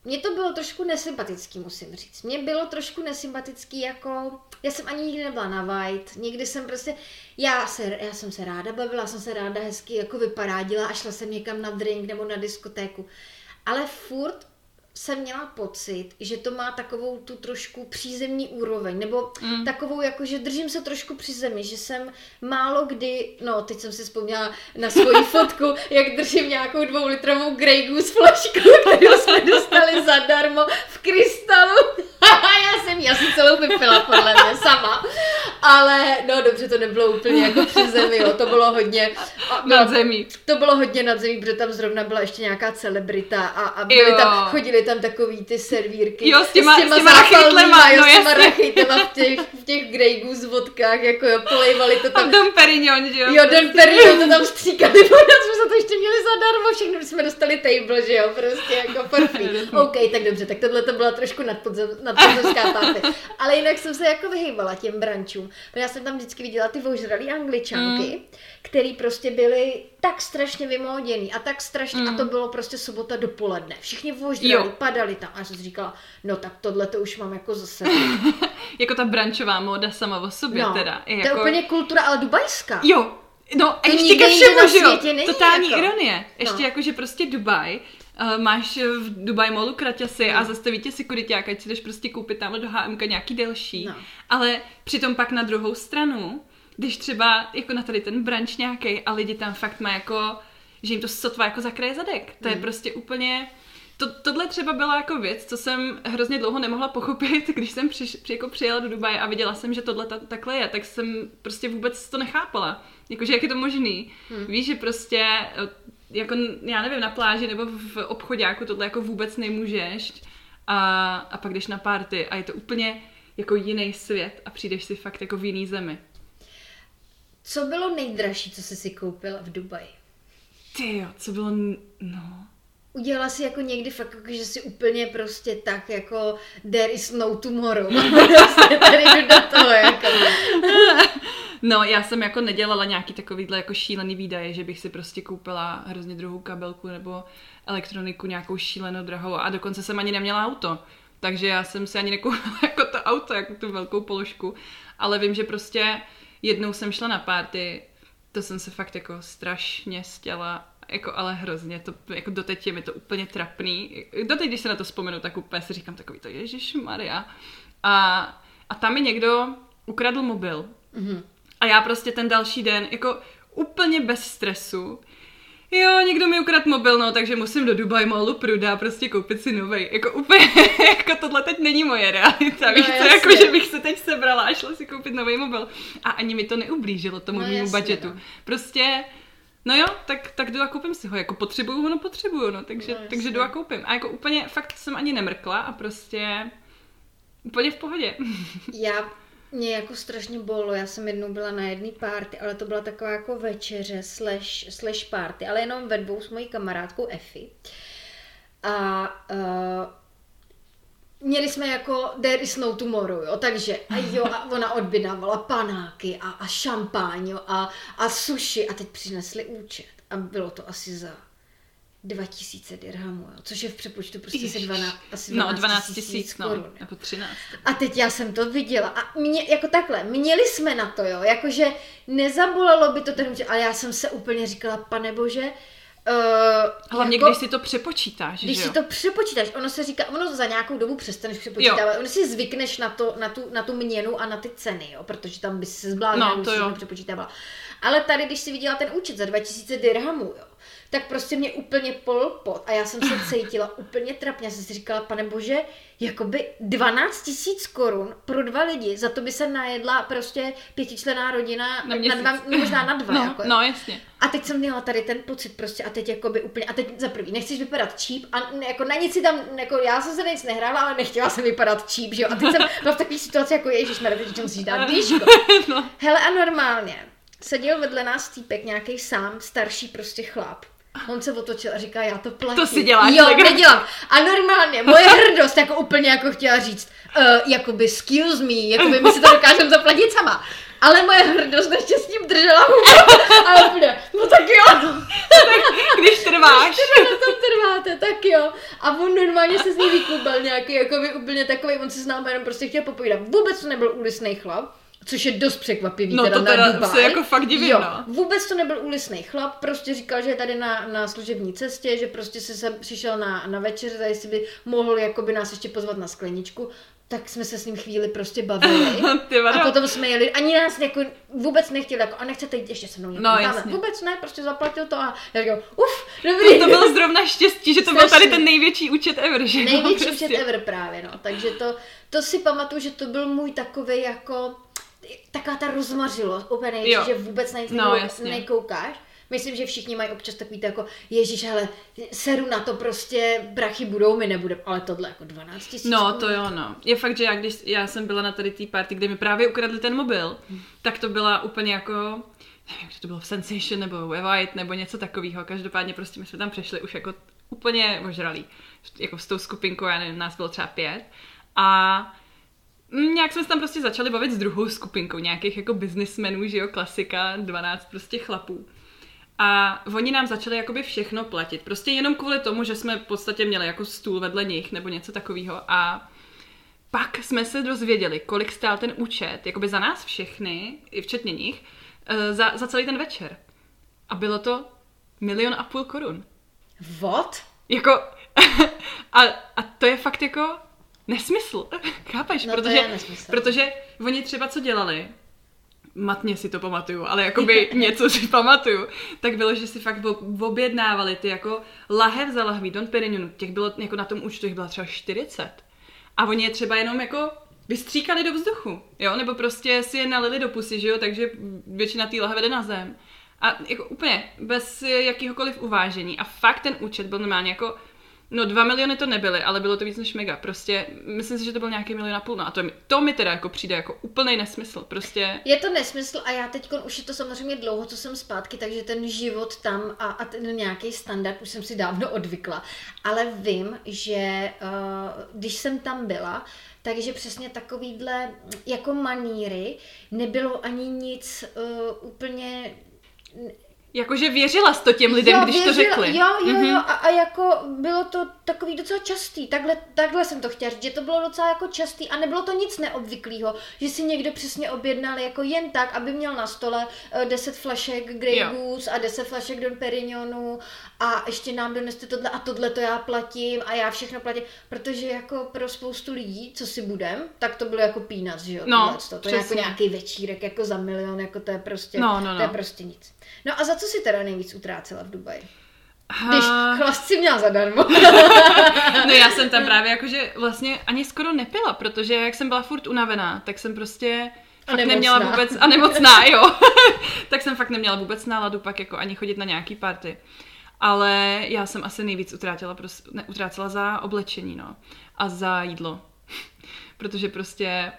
mě to bylo trošku nesympatický, musím říct. Mně bylo trošku nesympatický jako, já jsem ani nikdy nebyla na White, nikdy jsem prostě, já, se, já jsem se ráda bavila, jsem se ráda hezky jako vyparádila a šla jsem někam na drink nebo na diskotéku. Ale furt jsem měla pocit, že to má takovou tu trošku přízemní úroveň, nebo mm. takovou jako, že držím se trošku při zemi, že jsem málo kdy, no teď jsem si vzpomněla na svoji fotku, jak držím nějakou dvoulitrovou Grey Goose flašku, kterou jsme dostali zadarmo v krystalu. já jsem ji asi celou vypila podle mě sama. Ale no dobře, to nebylo úplně jako při zemi, jo, to bylo hodně... A, Nad zemí. to bylo hodně nad zemí, protože tam zrovna byla ještě nějaká celebrita a, a byly Jo. tam, chodili tam takový ty servírky. Jo, s těma- s těma zápalnýma, rachejtlema, jo, no s těma jasně. rachejtlema v těch, v těch Grey Goose vodkách, jako jo, polejvali to A tam. Dom Perignon, že jo? Jo, Don Perignon to tam stříkali, pořád jsme za to ještě měli zadarmo, všechno jsme dostali table, že jo, prostě jako free. OK, tak dobře, tak tohle to byla trošku nadpodzem, nadpodzemská party. Ale jinak jsem se jako vyhýbala těm brančům, protože já jsem tam vždycky viděla ty ožralý angličanky, mm. který prostě byly tak strašně vymóděný a tak strašně, mm. a to bylo prostě sobota dopoledne. Všichni Jo. padali tam a já jsem říkala, no tak tohle to už mám jako zase. Jako ta brančová móda sama o sobě No, teda. I to je jako... úplně kultura, ale dubajská. Jo, no a To ještě ke všemu, že jo? Totální jako. ironie. Ještě No. jako, že prostě Dubaj, uh, máš v Dubai Mallu kraťasy a zastaví tě sekuriták, ať si jdeš prostě koupit tamhle do HMK nějaký delší. No. Ale přitom pak na druhou stranu, když třeba jako na tady ten branč nějaký a lidi tam fakt má jako, že jim to sotva jako zakraje zadek. To je Hmm. prostě úplně... To, tohle třeba byla jako věc, co jsem hrozně dlouho nemohla pochopit, když jsem přiš, při, jako přijela do Dubaje a viděla jsem, že tohle ta, takhle je, tak jsem prostě vůbec to nechápala. Jakože jak je to možný. Hmm. Víš, že prostě eh, jako, já nevím, na pláži nebo v obchodáku tohle jako vůbec nemůžeš a, a pak jdeš na party a je to úplně jako jiný svět a přijdeš si fakt jako v jiný zemi. Co bylo nejdražší, co jsi si koupila v Dubaji? Ty jo, co bylo, no. Udělala si jako někdy fakt, jako, že si úplně prostě tak jako there is no tomorrow. prostě tady jdu do toho jako. No, já jsem jako nedělala nějaký takovýhle jako šílený výdaje, že bych si prostě koupila hrozně druhou kabelku nebo elektroniku nějakou šílenou drahou a dokonce jsem ani neměla auto. Takže já jsem si ani nekoupila jako to auto, jako tu velkou položku. Ale vím, že prostě jednou jsem šla na párty, to jsem se fakt jako strašně stěla jako ale hrozně, to, jako doteď je mi to úplně trapný. Doteď, když se na to vzpomenu, tak úplně si říkám takový to, Ježíš Maria. A, a tam mi někdo ukradl mobil. Mm-hmm. A já prostě ten další den, jako úplně bez stresu, jo, někdo mi ukradl mobil, no, takže musím do Dubai Mallu Pruda prostě koupit si novej. Jako úplně, jako tohle teď není moje realita, no, víš co, jako že bych se teď sebrala a šla si koupit nový mobil. A ani mi to neublížilo tomu no, mému budgetu. No. Prostě No jo, tak, tak jdu a koupím si ho, jako potřebuju ho, no potřebuju, no, takže, no, takže jdu a koupím. A jako úplně fakt jsem ani nemrkla a prostě úplně v pohodě. Já mě jako strašně bolo, já jsem jednou byla na jedné party, ale to byla taková jako večeře slash, slash party, ale jenom ve dvou s mojí kamarádkou Efi. A uh, měli jsme jako there is no tomorrow, jo, takže a jo, a ona odbědávala panáky a, a šampáň, jo, a, a sushi a teď přinesli účet a bylo to asi za 2000 dirhamů, jo, což je v přepočtu prostě asi 12, asi 12 no, 12 tisíc, no, jako 13. A teď já jsem to viděla a mě, jako takhle, měli jsme na to, jo, jakože nezabolalo by to ten účet, ale já jsem se úplně říkala, pane bože, Uh, Hlavně, jako, když si to přepočítáš, Když že si to přepočítáš, ono se říká, ono za nějakou dobu přestaneš přepočítávat, ono si zvykneš na, to, na, tu, na tu měnu a na ty ceny, jo, protože tam bys se zbláznila, no, to jo. přepočítávala. Ale tady, když si viděla ten účet za 2000 dirhamů, jo, tak prostě mě úplně pol pot a já jsem se cítila úplně trapně. Já jsem si říkala, pane bože, jakoby 12 tisíc korun pro dva lidi, za to by se najedla prostě pětičlená rodina na, na dva, no, možná na dva. No, jako, no jasně. A teď jsem měla tady ten pocit prostě a teď jakoby úplně, a teď za prvý, nechceš vypadat cheap a jako na nic si tam, jako já jsem se nic nehrála, ale nechtěla jsem vypadat cheap, že jo. A teď jsem byla v takové situaci jako ježiš, že musíš dát výško. no. Hele a normálně, seděl vedle nás týpek, nějaký sám, starší prostě chlap. On se otočil a říká, já to platím. To si děláš. Jo, nedělám. A normálně, moje hrdost jako úplně jako chtěla říct, uh, jakoby excuse me, jakoby my si to dokážeme zaplatit sama. Ale moje hrdost naštěstí držela hubu. A úplně, no tak jo. Když trváš. Když na tom trváte, tak jo. A on normálně se z ní vyklubal nějaký, jako by úplně takový, on se s námi jenom prostě chtěl popovídat. Vůbec to nebyl úlisný chlap Což je dost překvapivý no, teda to teda na Dubaj. se jako fakt divím, jo, no. Vůbec to nebyl úlisný chlap, prostě říkal, že je tady na, na služební cestě, že prostě se sem přišel na, na večer, jestli by mohl jakoby nás ještě pozvat na skleničku tak jsme se s ním chvíli prostě bavili. a potom jsme jeli, ani nás jako vůbec nechtěli, jako, a nechcete jít ještě se mnou někam no, jasně. Vůbec ne, prostě zaplatil to a já říkám, uf, dobrý. To, to bylo zrovna štěstí, že to Strašný. byl tady ten největší účet ever, že Největší prostě. účet ever právě, no. Takže to, to si pamatuju, že to byl můj takový jako taková ta rozmařilost, úplně největší, že vůbec na nic no, nekoukáš. Myslím, že všichni mají občas takový to jako, ježíš, ale seru na to prostě, brachy budou, my nebudeme, ale tohle jako 12 tisíc. No, to jo, no. Je fakt, že já, když já jsem byla na tady té party, kde mi právě ukradli ten mobil, hmm. tak to byla úplně jako, nevím, že to bylo v Sensation nebo ve White nebo něco takového. Každopádně prostě my jsme tam přešli už jako úplně ožralí. Jako s tou skupinkou, já nevím, nás bylo třeba pět. A nějak jsme se tam prostě začali bavit s druhou skupinkou nějakých jako businessmenů, že jo, klasika, 12 prostě chlapů. A oni nám začali jakoby všechno platit. Prostě jenom kvůli tomu, že jsme v podstatě měli jako stůl vedle nich nebo něco takového. A pak jsme se dozvěděli, kolik stál ten účet, jakoby za nás všechny, i včetně nich, eh, za, za celý ten večer. A bylo to milion a půl korun. What? Jako, a, a to je fakt jako nesmysl. Chápeš? No protože, nesmysl. protože oni třeba co dělali, matně si to pamatuju, ale jakoby něco si pamatuju, tak bylo, že si fakt objednávali ty jako lahev za lahví Don Perignon, těch bylo jako na tom účtu, jich bylo třeba 40. A oni je třeba jenom jako vystříkali do vzduchu, jo, nebo prostě si je nalili do pusy, že jo, takže většina té lahve jde na zem. A jako úplně bez jakýhokoliv uvážení. A fakt ten účet byl normálně jako No dva miliony to nebyly, ale bylo to víc než mega. Prostě myslím si, že to byl nějaký milion a půl. No a to, mi, to mi teda jako přijde jako úplný nesmysl. Prostě... Je to nesmysl a já teď už je to samozřejmě dlouho, co jsem zpátky, takže ten život tam a, a ten nějaký standard už jsem si dávno odvykla. Ale vím, že uh, když jsem tam byla, takže přesně takovýhle jako maníry nebylo ani nic uh, úplně Jakože věřila jsi to těm lidem, jo, když věřila, to řekli. Jo, jo, mm-hmm. jo, a, a jako bylo to takový docela častý, takhle, takhle jsem to chtěla říct, že to bylo docela jako častý a nebylo to nic neobvyklého, že si někdo přesně objednal jako jen tak, aby měl na stole uh, eh, 10 flašek Grey jo. Goose a 10 flašek Don Perignonu a ještě nám doneste tohle a tohle to já platím a já všechno platím, protože jako pro spoustu lidí, co si budem, tak to bylo jako peanuts, že jo, no, to, to je jako nějaký večírek jako za milion, jako to je prostě, no, no, no. to je no. prostě nic. No a za co si teda nejvíc utrácela v Dubaji? Když chlast si měla zadarmo. no já jsem tam právě jakože vlastně ani skoro nepila, protože jak jsem byla furt unavená, tak jsem prostě fakt nemocná. neměla vůbec, a nemocná, jo. tak jsem fakt neměla vůbec náladu pak jako ani chodit na nějaký party. Ale já jsem asi nejvíc utrátila, prostě, ne, utrácela za oblečení, no. A za jídlo. protože prostě,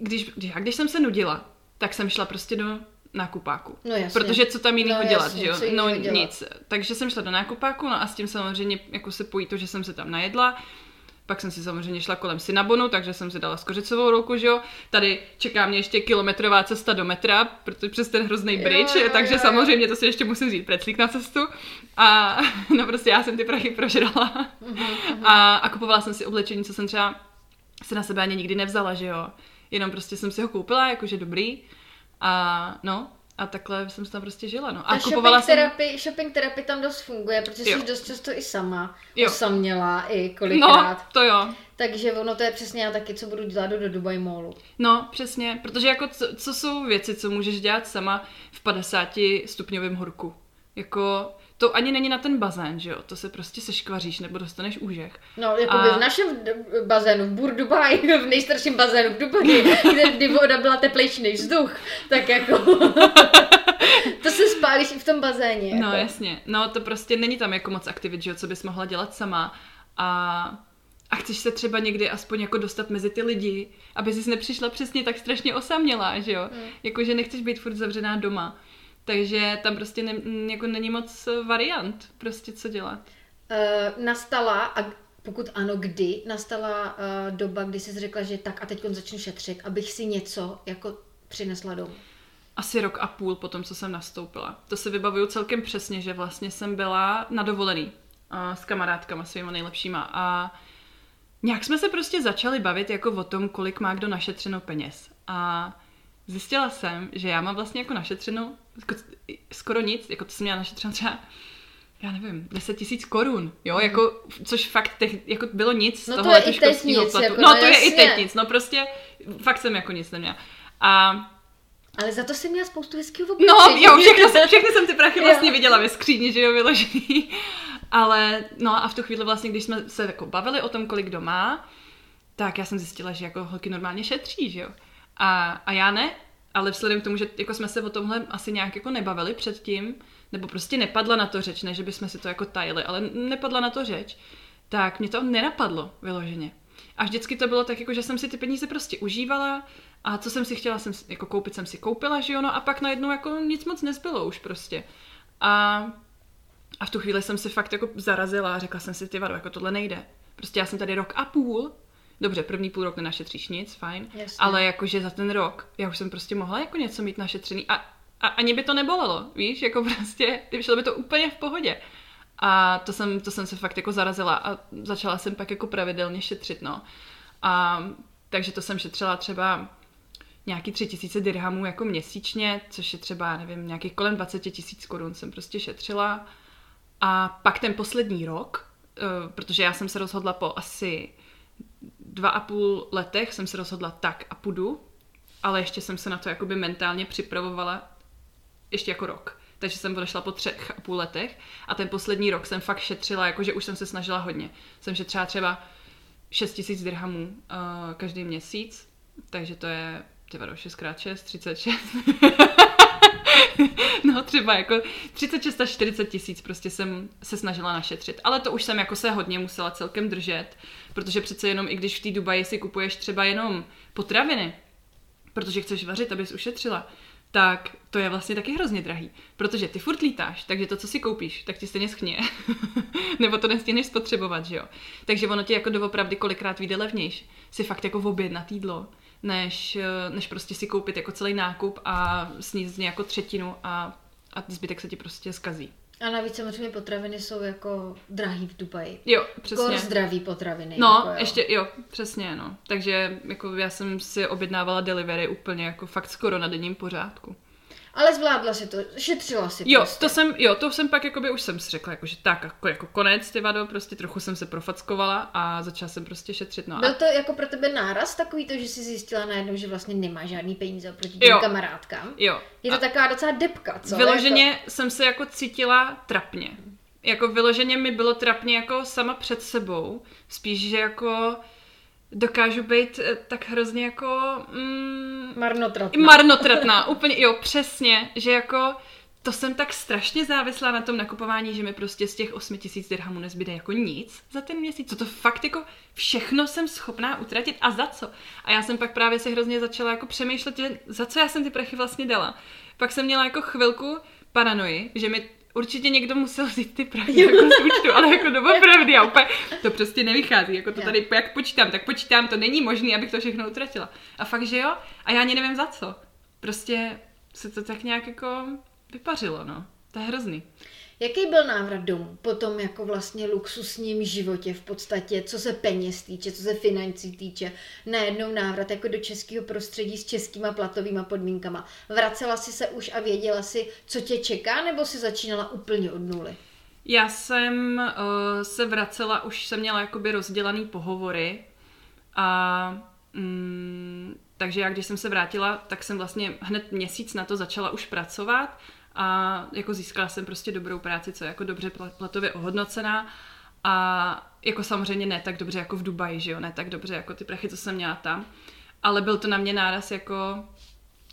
když, když jsem se nudila, tak jsem šla prostě do nákupáku. No jasně. Protože co tam jiného no, dělat, jasně, že jo? No dělat? nic. Takže jsem šla do nákupáku, no a s tím samozřejmě jako se pojí to, že jsem se tam najedla. Pak jsem si samozřejmě šla kolem Sinabonu, takže jsem si dala skořicovou ruku, že jo. Tady čeká mě ještě kilometrová cesta do metra, protože přes ten hrozný bridge, jo, jo, takže jo, samozřejmě to si ještě musím vzít preclík na cestu. A no prostě já jsem ty prachy prožrala. Uh-huh, A, a kupovala jsem si oblečení, co jsem třeba se na sebe ani nikdy nevzala, že jo. Jenom prostě jsem si ho koupila, jakože dobrý. A no, a takhle jsem tam prostě žila, no. A, a kupovala shopping, jsem... terapii, shopping terapii tam dost funguje, protože jsi dost často i sama jo. osaměla i kolikrát. No, to jo. Takže ono to je přesně já taky, co budu dělat do, do Dubai Mallu. No, přesně, protože jako co, co jsou věci, co můžeš dělat sama v 50 stupňovém horku? Jako to ani není na ten bazén, že jo? To se prostě seškvaříš nebo dostaneš úžek. No, jako a... v našem bazénu, v Bur Dubai, v nejstarším bazénu v Dubaji, kde kdy voda byla teplejší než vzduch, tak jako... to se spálíš i v tom bazéně. No, jako. No, jasně. No, to prostě není tam jako moc aktivit, že jo, co bys mohla dělat sama. A a chceš se třeba někdy aspoň jako dostat mezi ty lidi, aby jsi nepřišla přesně tak strašně osamělá, že jo? Mm. Jako, že nechceš být furt zavřená doma. Takže tam prostě ne, jako není moc variant, prostě co dělat. Uh, nastala, a pokud ano, kdy nastala uh, doba, kdy jsi řekla, že tak a teď začnu šetřit, abych si něco jako přinesla domů? Asi rok a půl po tom, co jsem nastoupila. To si vybavuju celkem přesně, že vlastně jsem byla na dovolený uh, s kamarádkama svýma nejlepšíma a nějak jsme se prostě začali bavit jako o tom, kolik má kdo našetřeno peněz. A zjistila jsem, že já mám vlastně jako našetřeno jako skoro nic, jako to jsem měla našetřeno třeba já nevím, 10 tisíc korun, jo, mm. jako, což fakt teď, jako bylo nic no z toho letošního platu. Jako, no, no to jasně. je i teď nic, no prostě fakt jsem jako nic neměla. A ale za to jsem měla spoustu hezkého No, jo, všechny, jsem, všechny jsem ty prachy vlastně viděla ve skříni, že jo, vyložený. Ale, no a v tu chvíli vlastně, když jsme se jako bavili o tom, kolik kdo má, tak já jsem zjistila, že jako holky normálně šetří, že jo. A, a já ne, ale vzhledem k tomu, že jako jsme se o tomhle asi nějak jako nebavili předtím, nebo prostě nepadla na to řeč, ne, že bychom si to jako tajili, ale nepadla na to řeč, tak mě to nenapadlo vyloženě. A vždycky to bylo tak, jako, že jsem si ty peníze prostě užívala a co jsem si chtěla jsem, jako koupit, jsem si koupila, že jo, no a pak najednou jako nic moc nezbylo už prostě. A, a v tu chvíli jsem si fakt jako zarazila a řekla jsem si, ty vado, jako tohle nejde. Prostě já jsem tady rok a půl Dobře, první půl rok nenašetříš nic, fajn, Jasně. ale jakože za ten rok já už jsem prostě mohla jako něco mít našetřený a, a ani by to nebolelo, víš, jako prostě, šlo by to úplně v pohodě. A to jsem, to jsem se fakt jako zarazila a začala jsem pak jako pravidelně šetřit, no. A takže to jsem šetřila třeba nějaký tři tisíce dirhamů jako měsíčně, což je třeba, nevím, nějakých kolem 20 tisíc korun jsem prostě šetřila. A pak ten poslední rok, eh, protože já jsem se rozhodla po asi dva a půl letech jsem se rozhodla tak a půjdu, ale ještě jsem se na to jakoby mentálně připravovala ještě jako rok. Takže jsem odešla po třech a půl letech a ten poslední rok jsem fakt šetřila, jakože už jsem se snažila hodně. Jsem šetřila třeba 6 tisíc dirhamů uh, každý měsíc, takže to je, ty 6 x 6, 36. no třeba jako 36 až 40 tisíc prostě jsem se snažila našetřit. Ale to už jsem jako se hodně musela celkem držet, protože přece jenom i když v té Dubaji si kupuješ třeba jenom potraviny, protože chceš vařit, abys ušetřila, tak to je vlastně taky hrozně drahý. Protože ty furt lítáš, takže to, co si koupíš, tak ti stejně schně. Nebo to nestihneš spotřebovat, že jo. Takže ono ti jako doopravdy kolikrát vyjde levnější si fakt jako objednat jídlo, než, než prostě si koupit jako celý nákup a sníst z něj jako třetinu a, a zbytek se ti prostě skazí. A navíc samozřejmě potraviny jsou jako drahý v Dubaji. Jo, přesně. Kor zdraví potraviny. No, jako jo. ještě, jo, přesně, no. Takže jako já jsem si objednávala delivery úplně jako fakt skoro na denním pořádku. Ale zvládla si to, šetřila si Jo, prostě. to jsem, jo, to jsem pak jakoby už jsem si řekla, jako, že tak, jako, jako konec, ty vado, prostě trochu jsem se profackovala a začala jsem prostě šetřit, no. Byl A, to jako pro tebe náraz takový to, že jsi zjistila najednou, že vlastně nemá žádný peníze oproti těm Jo. kamarádkám? jo. Je to a taková docela depka, co? vyloženě Jako... jsem se jako cítila trapně. Jako vyloženě mi bylo trapně jako sama před sebou, spíš, že jako dokážu být eh, tak hrozně jako... Mm, Marnotratná. Marnotratná, úplně, jo, přesně, že jako to jsem tak strašně závislá na tom nakupování, že mi prostě z těch 8 tisíc dirhamů nezbyde jako nic za ten měsíc. Co to fakt jako všechno jsem schopná utratit a za co? A já jsem pak právě se hrozně začala jako přemýšlet, že za co já jsem ty prachy vlastně dala. Pak jsem měla jako chvilku paranoji, že mi určitě někdo musel vzít ty prachy jako z účtu, ale jako doopravdy, já úplně, to prostě nevychází, jako to tady jak počítám, tak počítám, to není možné, abych to všechno utratila. A fakt, že jo, a já ani nevím za co. Prostě se to tak nějak jako vypařilo, no. To je hrozný. Jaký byl návrat domů po tom jako vlastně luxusním životě v podstatě, co se peněz týče, co se financí týče, najednou návrat jako do českého prostředí s českýma platovými podmínkama. Vracela si se už a věděla si, co tě čeká, nebo si začínala úplně od nuly? Já jsem uh, se vracela, už jsem měla jakoby rozdělaný pohovory a mm, takže já, když jsem se vrátila, tak jsem vlastně hned měsíc na to začala už pracovat a jako získala jsem prostě dobrou práci, co je jako dobře pla- platově ohodnocená a jako samozřejmě ne tak dobře jako v Dubaji, že jo, ne tak dobře jako ty prachy, co jsem měla tam, ale byl to na mě náraz jako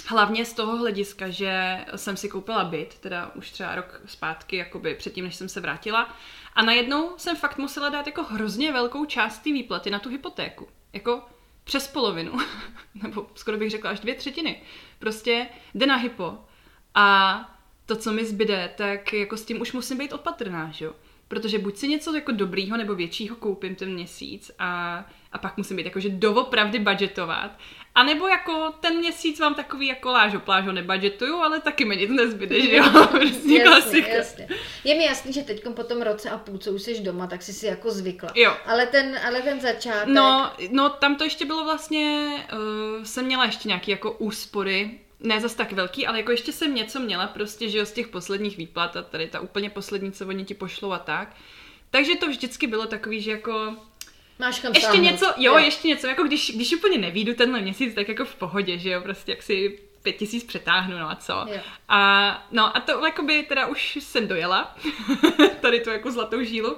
Hlavně z toho hlediska, že jsem si koupila byt, teda už třeba rok zpátky, jakoby předtím, než jsem se vrátila. A najednou jsem fakt musela dát jako hrozně velkou část té výplaty na tu hypotéku. Jako přes polovinu. Nebo skoro bych řekla až dvě třetiny. Prostě jde na hypo. A to, co mi zbyde, tak jako s tím už musím být opatrná, že jo? Protože buď si něco jako dobrýho nebo většího koupím ten měsíc a, a pak musím být jakože doopravdy budgetovat. A nebo jako ten měsíc mám takový jako lážo plážo nebudgetuju, ale taky mi nic nezbyde, že jo? Prostě klasika. jasně. Je mi jasný, že teď po tom roce a půl, co už jsi doma, tak jsi si jako zvykla. Jo. Ale ten, ale ten začátek... No, no, tam to ještě bylo vlastně, uh, jsem měla ještě nějaký jako úspory, ne zas tak velký, ale jako ještě jsem něco měla prostě, že jo, z těch posledních výplat a tady ta úplně poslední, co oni ti pošlou a tak. Takže to vždycky bylo takový, že jako Máš kam ještě sáhnout. něco, jo, ještě něco, jako když, když úplně nevídu tenhle měsíc, tak jako v pohodě, že jo, prostě jak si pět tisíc přetáhnu, no a co. Jo. A no a to jakoby teda už jsem dojela, tady tu jako zlatou žílu.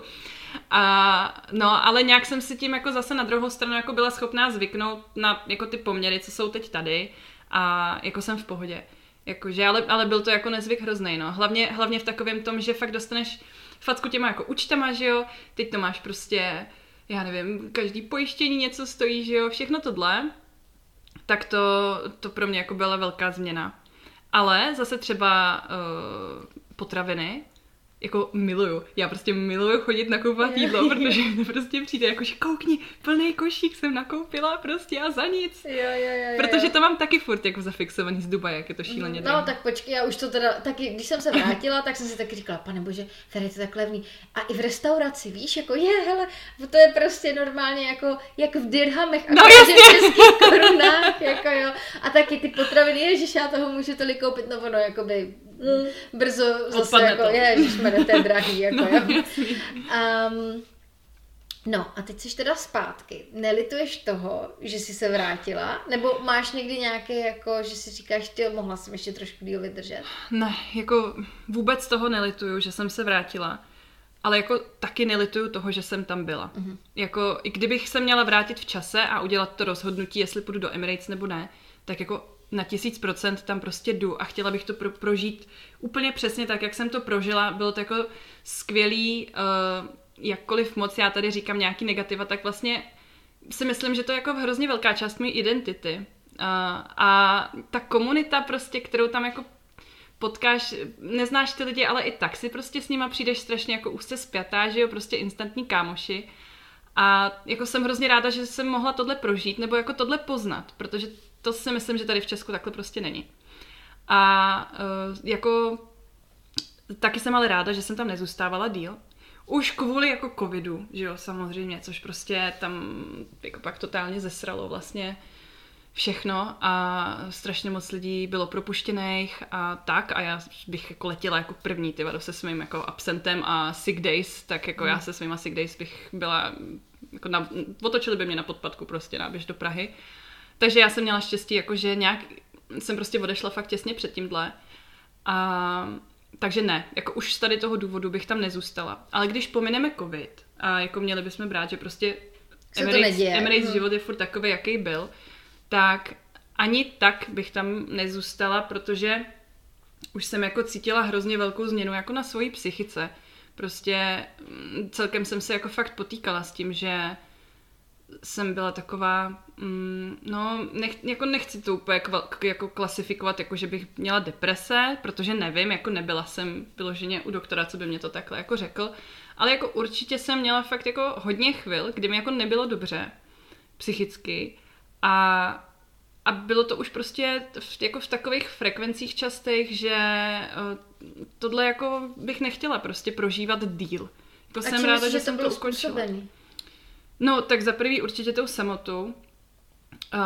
A, no, ale nějak jsem si tím jako zase na druhou stranu jako byla schopná zvyknout na jako ty poměry, co jsou teď tady a jako jsem v pohodě. Jakože, ale, ale byl to jako nezvyk hrozný, no. Hlavně, hlavně v takovém tom, že fakt dostaneš facku těma jako účtama, že jo, teď to máš prostě, já nevím, každý pojištění něco stojí, že jo, všechno tohle, tak to, to pro mě jako byla velká změna. Ale zase třeba uh, potraviny, jako miluju. Já prostě miluju chodit nakupovat jídlo, protože mi přijde přijde jako, že koukni, plný košík jsem nakoupila prostě a za nic. Jo, jo, jo, jo. Protože to mám taky furt jako zafixovaný z Dubaje, jak je to šíleně No, drahý. tak počkej, já už to teda, taky, když jsem se vrátila, tak jsem si taky říkala, pane bože, tady je to tak levný. A i v restauraci, víš, jako je, hele, to je prostě normálně jako, jak v dirhamech, a No, jasně. v českých korunách, jako jo. A taky ty potraviny, ježiš, já toho můžu tolik koupit, no ono, jakoby, mm, brzo zase, Odpadne jako, to. ježišmarja, to je drahý, jako No, jo. Um, no a teď jsi teda zpátky. Nelituješ toho, že jsi se vrátila? Nebo máš někdy nějaké, jako, že si říkáš, ty mohla jsem ještě trošku díl vydržet? Ne, jako vůbec toho nelituju, že jsem se vrátila. Ale jako taky nelituju toho, že jsem tam byla. Mhm. Mm-hmm. Jako i kdybych se měla vrátit v čase a udělat to rozhodnutí, jestli půjdu do Emirates nebo ne, tak jako na tisíc procent tam prostě jdu a chtěla bych to pro, prožít úplně přesně tak, jak jsem to prožila. Bylo to jako skvělý, uh, jakkoliv moc já tady říkám nějaký negativa, tak vlastně si myslím, že to je jako hrozně velká část mé identity. Uh, a ta komunita prostě, kterou tam jako potkáš, neznáš ty lidi, ale i tak si prostě s nima přijdeš strašně jako úzce spjatá, že jo, prostě instantní kámoši. A jako jsem hrozně ráda, že jsem mohla tohle prožít, nebo jako tohle poznat, protože to si myslím, že tady v Česku takhle prostě není. A uh, jako taky jsem ale ráda, že jsem tam nezůstávala díl. Už kvůli jako covidu, že jo, samozřejmě, což prostě tam jako pak totálně zesralo vlastně všechno a strašně moc lidí bylo propuštěných a tak a já bych jako letěla jako první ty se svým jako absentem a sick days, tak jako hmm. já se svýma sick days bych byla jako na, otočili by mě na podpadku prostě náběž do Prahy. Takže já jsem měla štěstí, jako že nějak jsem prostě odešla fakt těsně před tímhle. A takže ne, jako už z tady toho důvodu bych tam nezůstala. Ale když pomineme covid a jako měli bychom brát, že prostě Emirates, Emirates hmm. život je furt takový, jaký byl, tak ani tak bych tam nezůstala, protože už jsem jako cítila hrozně velkou změnu jako na svojí psychice. Prostě mm, celkem jsem se jako fakt potýkala s tím, že jsem byla taková, mm, no, nech, jako nechci to úplně jako klasifikovat, jako že bych měla deprese, protože nevím, jako nebyla jsem vyloženě u doktora, co by mě to takhle jako řekl, ale jako určitě jsem měla fakt jako hodně chvil, kdy mi jako nebylo dobře psychicky a, a bylo to už prostě v, jako v takových frekvencích častých, že uh, tohle jako bych nechtěla prostě prožívat díl. Jako a jsem ráda, že, že jsem to ukončila. Způsobený? No, tak za prvý určitě tou samotou. Uh,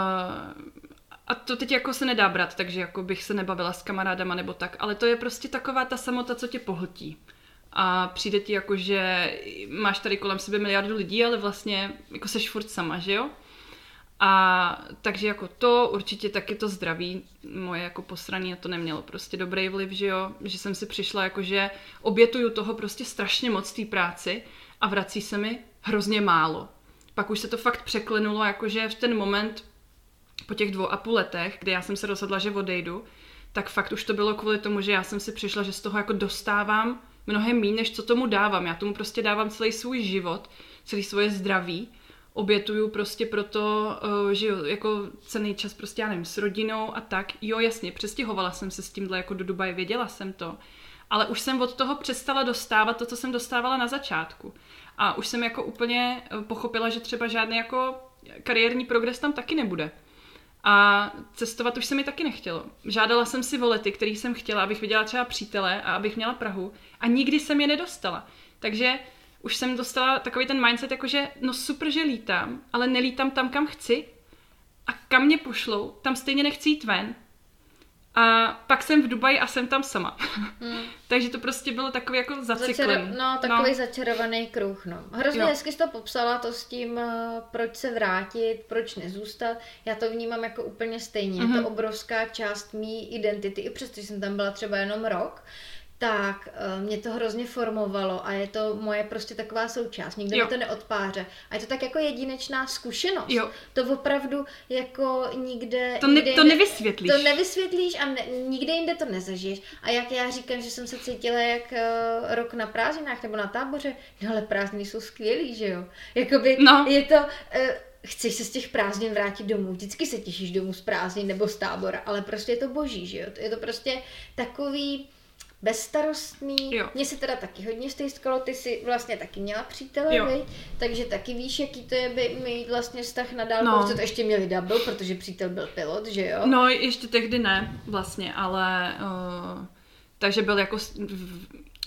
a to teď jako se nedá brát, takže jako bych se nebavila s kamarádama nebo tak, ale to je prostě taková ta samota, co tě pohltí. A přijde ti jako, že máš tady kolem sebe miliardu lidí, ale vlastně jako seš furt sama, že jo? A takže jako to určitě taky to zdraví moje jako posraní na to nemělo prostě dobrý vliv, že jo, že jsem si přišla jako, že obětuju toho prostě strašně moc té práci a vrací se mi hrozně málo. Pak už se to fakt překlenulo, jakože v ten moment po těch dvou a půl letech, kdy já jsem se rozhodla, že odejdu, tak fakt už to bylo kvůli tomu, že já jsem si přišla, že z toho jako dostávám mnohem méně, než co tomu dávám. Já tomu prostě dávám celý svůj život, celý svoje zdraví obětuju prostě proto, uh, že jako cený čas prostě, já nevím, s rodinou a tak. Jo, jasně, přestěhovala jsem se s tímhle jako do Dubaje, věděla jsem to. Ale už jsem od toho přestala dostávat to, co jsem dostávala na začátku. A už jsem jako úplně eh, pochopila, že třeba žádný jako kariérní progres tam taky nebude. A cestovat už se mi taky nechtělo. Žádala jsem si volety, který jsem chtěla, abych viděla třeba přítele a abych měla Prahu. A nikdy jsem je nedostala. Takže už jsem dostala takový ten mindset, jakože no super, že lítám, ale nelítám tam, kam chci a kam mě pošlou, tam stejně nechci jít ven. A pak jsem v Dubaji a jsem tam sama. Hmm. Takže to prostě bylo takový jako zacyklen. Začar- no, takový no. začarovaný kruh, no. Hrozně jo. hezky jsi to popsala, to s tím, uh, proč se vrátit, proč nezůstat. Já to vnímám jako úplně stejně. Mm-hmm. Je to mhm. obrovská část mý identity, i přesto, že jsem tam byla třeba jenom rok, tak uh, mě to hrozně formovalo a je to moje prostě taková součást. Nikdo mi to neodpáře. A je to tak jako jedinečná zkušenost. Jo. To opravdu jako nikde... To, ne, nikde to nevysvětlíš. To nevysvětlíš a ne, nikde jinde to nezažiješ. A jak já říkám, že jsem se cítila jak uh, rok na prázdninách nebo na táboře, no ale prázdniny jsou skvělý, že jo? Jakoby no. je to... Uh, chceš se z těch prázdnin vrátit domů, vždycky se těšíš domů z prázdnin nebo z tábora, ale prostě je to boží, že jo? Je to prostě takový bezstarostný. Jo. Mně se teda taky hodně stýskalo, ty si vlastně taky měla přítele, viď? takže taky víš, jaký to je by mít vlastně vztah na dálku. No. to ještě měli double, protože přítel byl pilot, že jo? No, ještě tehdy ne, vlastně, ale uh, takže byl jako v,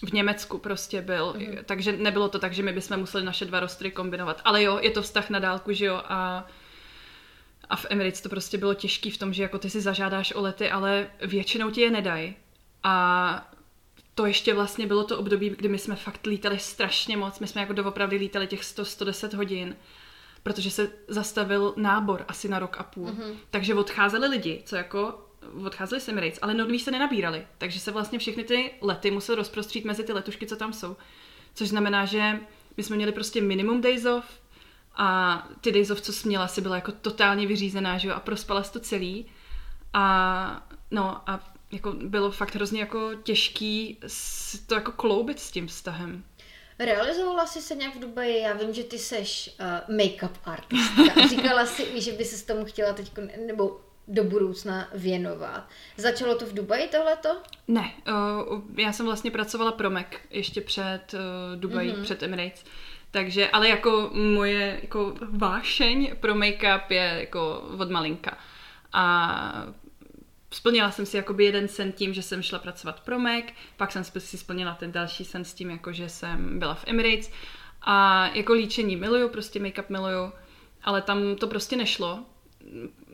v Německu prostě byl, mm. takže nebylo to tak, že my bychom museli naše dva rostry kombinovat. Ale jo, je to vztah na dálku, že jo, a a v Emirates to prostě bylo těžký v tom, že jako ty si zažádáš o lety, ale většinou ti je nedají. A to ještě vlastně bylo to období, kdy my jsme fakt lítali strašně moc. My jsme jako doopravdy lítali těch 100-110 hodin, protože se zastavil nábor asi na rok a půl. Mm-hmm. Takže odcházeli lidi, co jako odcházeli Emirates, ale noví se nenabírali. Takže se vlastně všechny ty lety museli rozprostřít mezi ty letušky, co tam jsou. Což znamená, že my jsme měli prostě minimum days off a ty days off, co jsi měla, si byla jako totálně vyřízená, že jo, a prospala jsi to celý. A no a jako bylo fakt hrozně jako těžký to jako kloubit s tím vztahem. Realizovala jsi se nějak v Dubaji? Já vím, že ty seš uh, make-up artistka. Říkala jsi že by se tomu chtěla teď, nebo do budoucna věnovat. Začalo to v Dubaji tohleto? Ne, uh, já jsem vlastně pracovala pro Mac ještě před uh, Dubaji, mm-hmm. před Emirates. Takže, ale jako moje jako vášeň pro make-up je jako od malinka. A splnila jsem si jakoby jeden sen tím, že jsem šla pracovat pro Mac, pak jsem si splnila ten další sen s tím, jako že jsem byla v Emirates a jako líčení miluju, prostě make-up miluju, ale tam to prostě nešlo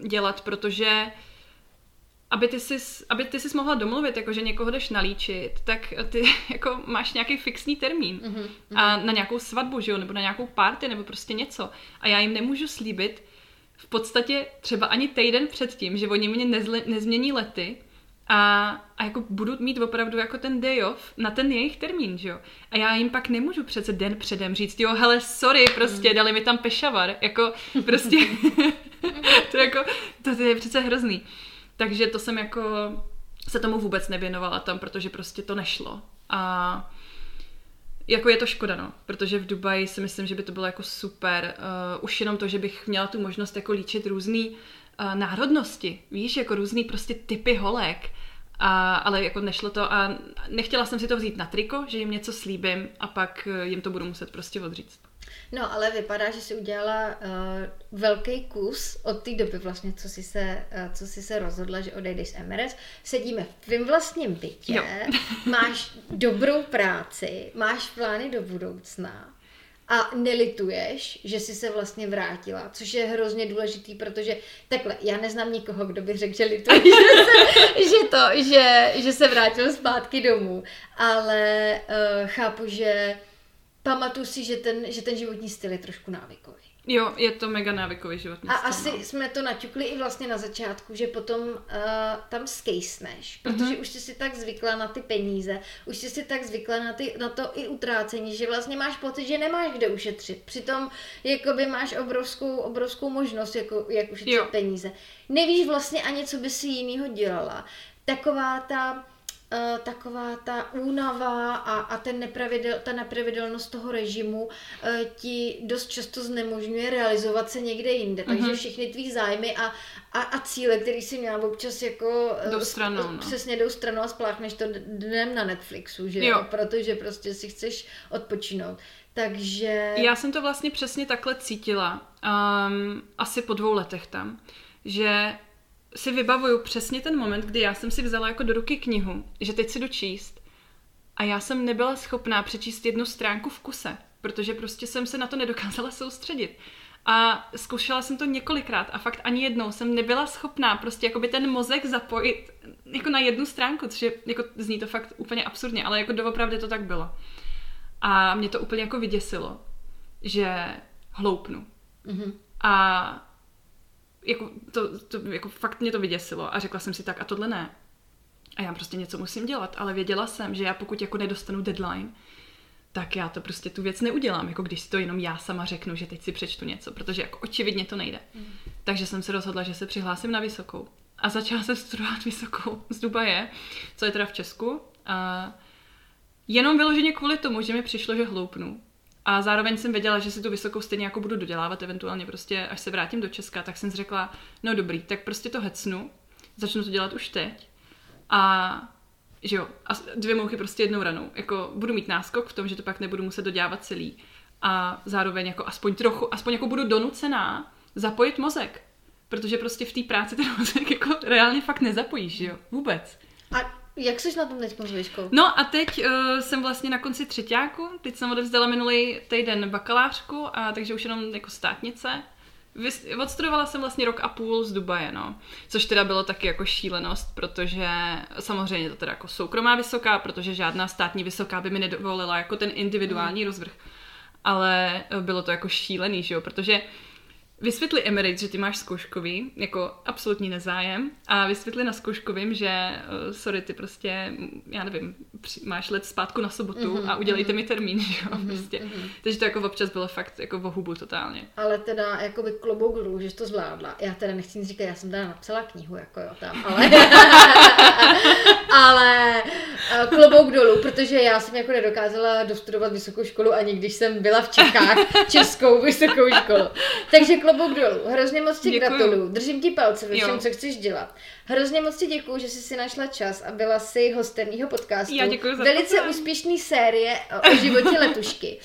dělat, protože aby ty jsi, aby ty jsi mohla domluvit, jako že někoho jdeš nalíčit, tak ty jako máš nějaký fixní termín mm-hmm. a na nějakou svatbu, že jo, nebo na nějakou party, nebo prostě něco. A já jim nemůžu slíbit, podstatě třeba ani týden předtím, že oni mě nezle, nezmění lety a, a jako budu mít opravdu jako ten day off na ten jejich termín, že jo. A já jim pak nemůžu přece den předem říct, jo, hele, sorry, prostě mm. dali mi tam pešavar, jako prostě, to, jako, to je přece hrozný. Takže to jsem jako se tomu vůbec nevěnovala tam, protože prostě to nešlo. A jako je to škoda, no, protože v Dubaji si myslím, že by to bylo jako super. Uh, už jenom to, že bych měla tu možnost jako líčit různý uh, národnosti, víš, jako různý prostě typy holek. A, ale jako nešlo to a nechtěla jsem si to vzít na triko, že jim něco slíbím a pak eh, jim to budu muset prostě odříct. No, ale vypadá, že si udělala uh, velký kus od té doby vlastně, co si, se, uh, co si se rozhodla, že odejdeš z Emirates. Sedíme v tvém vlastním bytě, jo. máš dobrou práci, máš plány do budoucna a nelituješ, že jsi se vlastně vrátila, což je hrozně důležitý, protože takhle, já neznám nikoho, kdo by řekl, že lituje, že, se, že to, že, že se vrátil zpátky domů, ale uh, chápu, že pamatuju si, že ten, že ten životní styl je trošku návykový. Jo, je to mega návykový životní A styl, asi no. jsme to naťukli i vlastně na začátku, že potom uh, tam skejsneš, protože mm-hmm. už jsi si tak zvykla na ty peníze, už jsi si tak zvykla na, ty, na to i utrácení, že vlastně máš pocit, že nemáš kde ušetřit. Přitom jakoby máš obrovskou, obrovskou možnost, jako, jak ušetřit jo. peníze. Nevíš vlastně ani, co by si jinýho dělala. Taková ta uh, taková ta únava a, a ten nepravidel, ta nepravidelnost toho režimu uh, ti dost často znemožňuje realizovat se někde jinde. Mm-hmm. Takže mhm. všechny tvý zájmy a, a, a cíle, který si měla občas jako uh, jdou stranou, no. přesně jdou stranou a spláchneš to dnem na Netflixu, že jo? Protože prostě si chceš odpočinout. Takže... Já jsem to vlastně přesně takhle cítila. Um, asi po dvou letech tam. Že si vybavuju přesně ten moment, kdy já jsem si vzala jako do ruky knihu, že teď si jdu číst. A já jsem nebyla schopná přečíst jednu stránku v kuse, protože prostě jsem se na to nedokázala soustředit. A zkoušela jsem to několikrát a fakt ani jednou jsem nebyla schopná prostě jako by ten mozek zapojit jako na jednu stránku, což je, jako zní to fakt úplně absurdně, ale jako doopravdy to tak bylo. A mě to úplně jako vyděsilo, že hloupnu. Mm-hmm. A jako, to, to, jako fakt mě to vyděsilo a řekla jsem si tak a tohle ne. A já prostě něco musím dělat, ale věděla jsem, že já pokud jako nedostanu deadline, tak já to prostě tu věc neudělám, jako když si to jenom já sama řeknu, že teď si přečtu něco, protože jako očividně to nejde. Mm. Takže jsem se rozhodla, že se přihlásím na vysokou. A začala jsem studovat vysokou z Dubaje, co je teda v Česku. A jenom vyloženě kvůli tomu, že mi přišlo, že hloupnu. A zároveň jsem věděla, že si tu vysokou stejně jako budu dodělávat, eventuálně prostě, až se vrátím do Česka, tak jsem si řekla, no dobrý, tak prostě to hecnu, začnu to dělat už teď. A že jo, a dvě mouchy prostě jednou ranou. Jako budu mít náskok v tom, že to pak nebudu muset dodělávat celý. A zároveň jako aspoň trochu, aspoň jako budu donucená zapojit mozek. Protože prostě v té práci ten mozek jako reálně fakt nezapojíš, jo? Vůbec. A jak jsi na tom teď s výškou? No a teď uh, jsem vlastně na konci třetíku, teď jsem odevzdala minulý týden bakalářku, a takže už jenom jako státnice. Odstudovala jsem vlastně rok a půl z Dubaje, no. Což teda bylo taky jako šílenost, protože samozřejmě to teda jako soukromá vysoká, protože žádná státní vysoká by mi nedovolila jako ten individuální mm. rozvrh. Ale bylo to jako šílený, že jo, protože Vysvětli Emirates, že ty máš zkouškový, jako absolutní nezájem, a vysvětli na zkouškovým, že uh, sorry, ty prostě, já nevím, máš let zpátku na sobotu mm-hmm, a udělejte mm-hmm. mi termín, že jo, mm-hmm, prostě. Mm-hmm. Takže to jako občas bylo fakt jako v hubu totálně. Ale teda jako by klobouk dolů, že to zvládla. Já teda nechci nic říkat, já jsem teda napsala knihu, jako jo, tam, ale... ale uh, klobouk dolů, protože já jsem jako nedokázala dostudovat vysokou školu, ani když jsem byla v Čechách, českou vysokou školu. Takže klobouk dolů. Hrozně moc ti gratuluju. Držím ti palce ve všem, co chceš dělat. Hrozně moc ti děkuju, že jsi si našla čas a byla si hostem mýho podcastu. Já děkuji za Velice úspěšný série o životě letušky.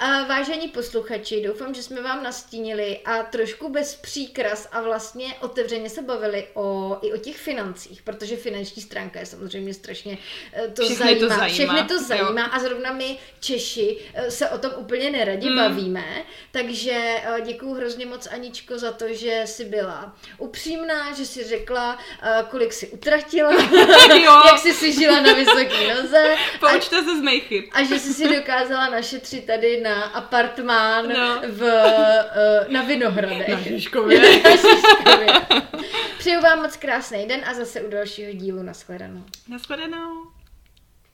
A vážení posluchači, doufám, že jsme vám nastínili a trošku bez příkras a vlastně otevřeně se bavili o, i o těch financích, protože finanční stránka je samozřejmě strašně eh, to Všechny zajímá. to zajímá. Všechny to zajímá Jo. a zrovna my Češi eh, se o tom úplně neradi Mm. bavíme, takže eh, děkuju hrozně moc Aničko za to, že jsi byla upřímná, že jsi řekla, kolik jsi utratila, jak jsi si žila na vysoký noze a Poučte se z mých chyb. a že jsi si dokázala našetřit tady na apartmán No. v, eh, na Vinohradech. Na Žižkově. Na Žižkově. Přeju vám moc krásný den a zase u dalšího dílu. Nashledanou. Naschledanou.